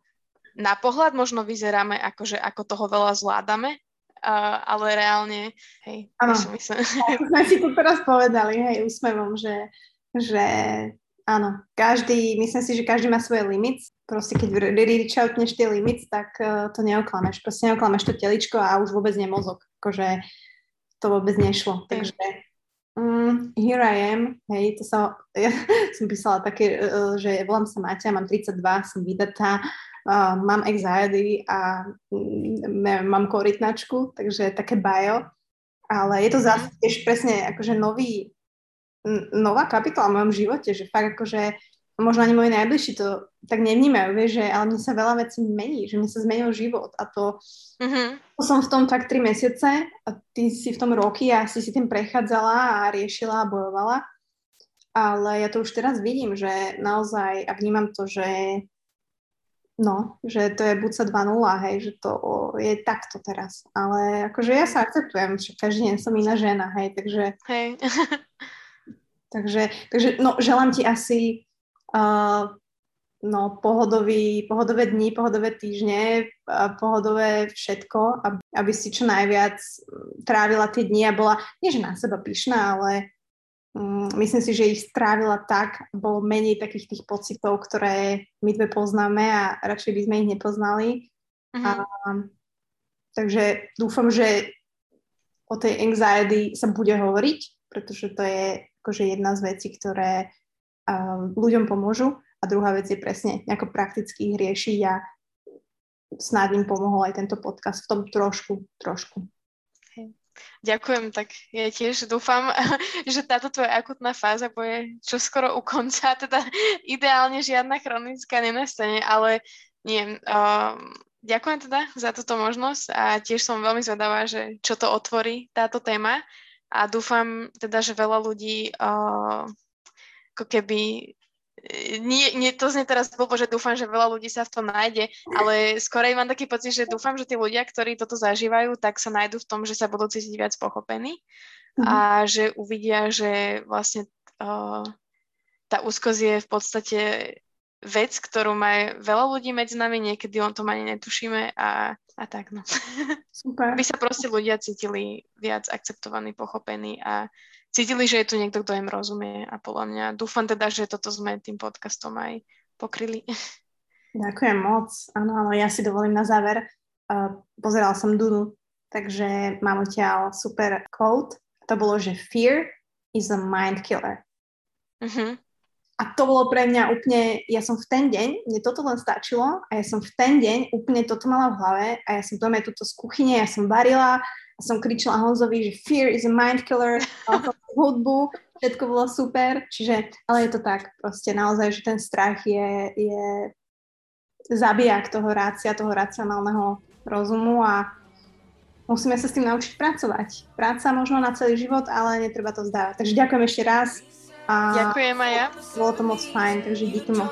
[SPEAKER 2] na pohľad možno vyzeráme ako, že ako toho veľa zvládame, uh, ale reálne, hej,
[SPEAKER 1] ano. myslím. sme si to teraz povedali, hej, úsmevom, že, že áno, každý, myslím si, že každý má svoje limit. Proste keď reach outneš tie limit, tak uh, to neoklameš. Proste neoklameš to teličko a už vôbec nemozog. Akože to vôbec nešlo. Takže um, here I am, hej, to sa, ja som písala také, uh, že volám sa Maťa, mám 32, som vydatá, uh, mám anxiety a mm, mám korytnačku, takže také bio. Ale je to mhm. zase tiež presne akože nový, nová kapitola v mojom živote, že fakt akože možno ani moji najbližší to tak nevnímajú, vieš, že ale mne sa veľa vecí mení, že mne sa zmenil život a to, mm-hmm. som v tom fakt tri mesiace a ty si v tom roky a si si tým prechádzala a riešila a bojovala. Ale ja to už teraz vidím, že naozaj a vnímam to, že No, že to je buď sa 2.0, hej, že to je takto teraz. Ale akože ja sa akceptujem, že každý deň som iná žena, hej, takže...
[SPEAKER 2] Hej.
[SPEAKER 1] takže, takže, no, želám ti asi uh, no, pohodový, pohodové dni, pohodové týždne, pohodové všetko, aby, si čo najviac trávila tie dni a bola, nie že na seba pyšná, ale myslím si, že ich strávila tak, bolo menej takých tých pocitov, ktoré my dve poznáme a radšej by sme ich nepoznali. Mm-hmm. A, takže dúfam, že o tej anxiety sa bude hovoriť, pretože to je akože jedna z vecí, ktoré um, ľuďom pomôžu a druhá vec je presne nejako prakticky ich riešiť a snáď im pomohol aj tento podcast v tom trošku, trošku.
[SPEAKER 2] Ďakujem, tak ja tiež dúfam, že táto tvoja akutná fáza bude čo skoro u konca, teda ideálne žiadna chronická nenastane, ale nie. Um, ďakujem teda za túto možnosť a tiež som veľmi zvedavá, že čo to otvorí táto téma a dúfam teda, že veľa ľudí uh, ako keby nie, nie, to znie teraz blbo, že dúfam, že veľa ľudí sa v tom nájde, ale skorej mám taký pocit, že dúfam, že tí ľudia, ktorí toto zažívajú, tak sa nájdu v tom, že sa budú cítiť viac pochopení mm-hmm. a že uvidia, že vlastne uh, tá úzkosť je v podstate vec, ktorú má veľa ľudí medzi nami, niekedy on to ani netušíme a, a tak no. Super. By sa proste ľudia cítili viac akceptovaní, pochopení a cítili, že je tu niekto, kto im rozumie a podľa mňa dúfam teda, že toto sme tým podcastom aj pokryli.
[SPEAKER 1] Ďakujem moc. Áno, áno, ja si dovolím na záver. Uh, pozeral som Dunu, takže mám odtiaľ super quote. To bolo, že fear is a mind killer. Uh-huh. A to bolo pre mňa úplne, ja som v ten deň, mne toto len stačilo a ja som v ten deň úplne toto mala v hlave a ja som doma túto z kuchyne, ja som varila som kričala Honzovi, že fear is a mind killer, hudbu, všetko bolo super, čiže, ale je to tak, proste naozaj, že ten strach je, je zabijak toho rácia, toho racionálneho rozumu a musíme sa s tým naučiť pracovať. Práca možno na celý život, ale netreba to zdávať. Takže ďakujem ešte raz.
[SPEAKER 2] A Ďakujem aj ja.
[SPEAKER 1] Bolo to moc fajn, takže díky moc.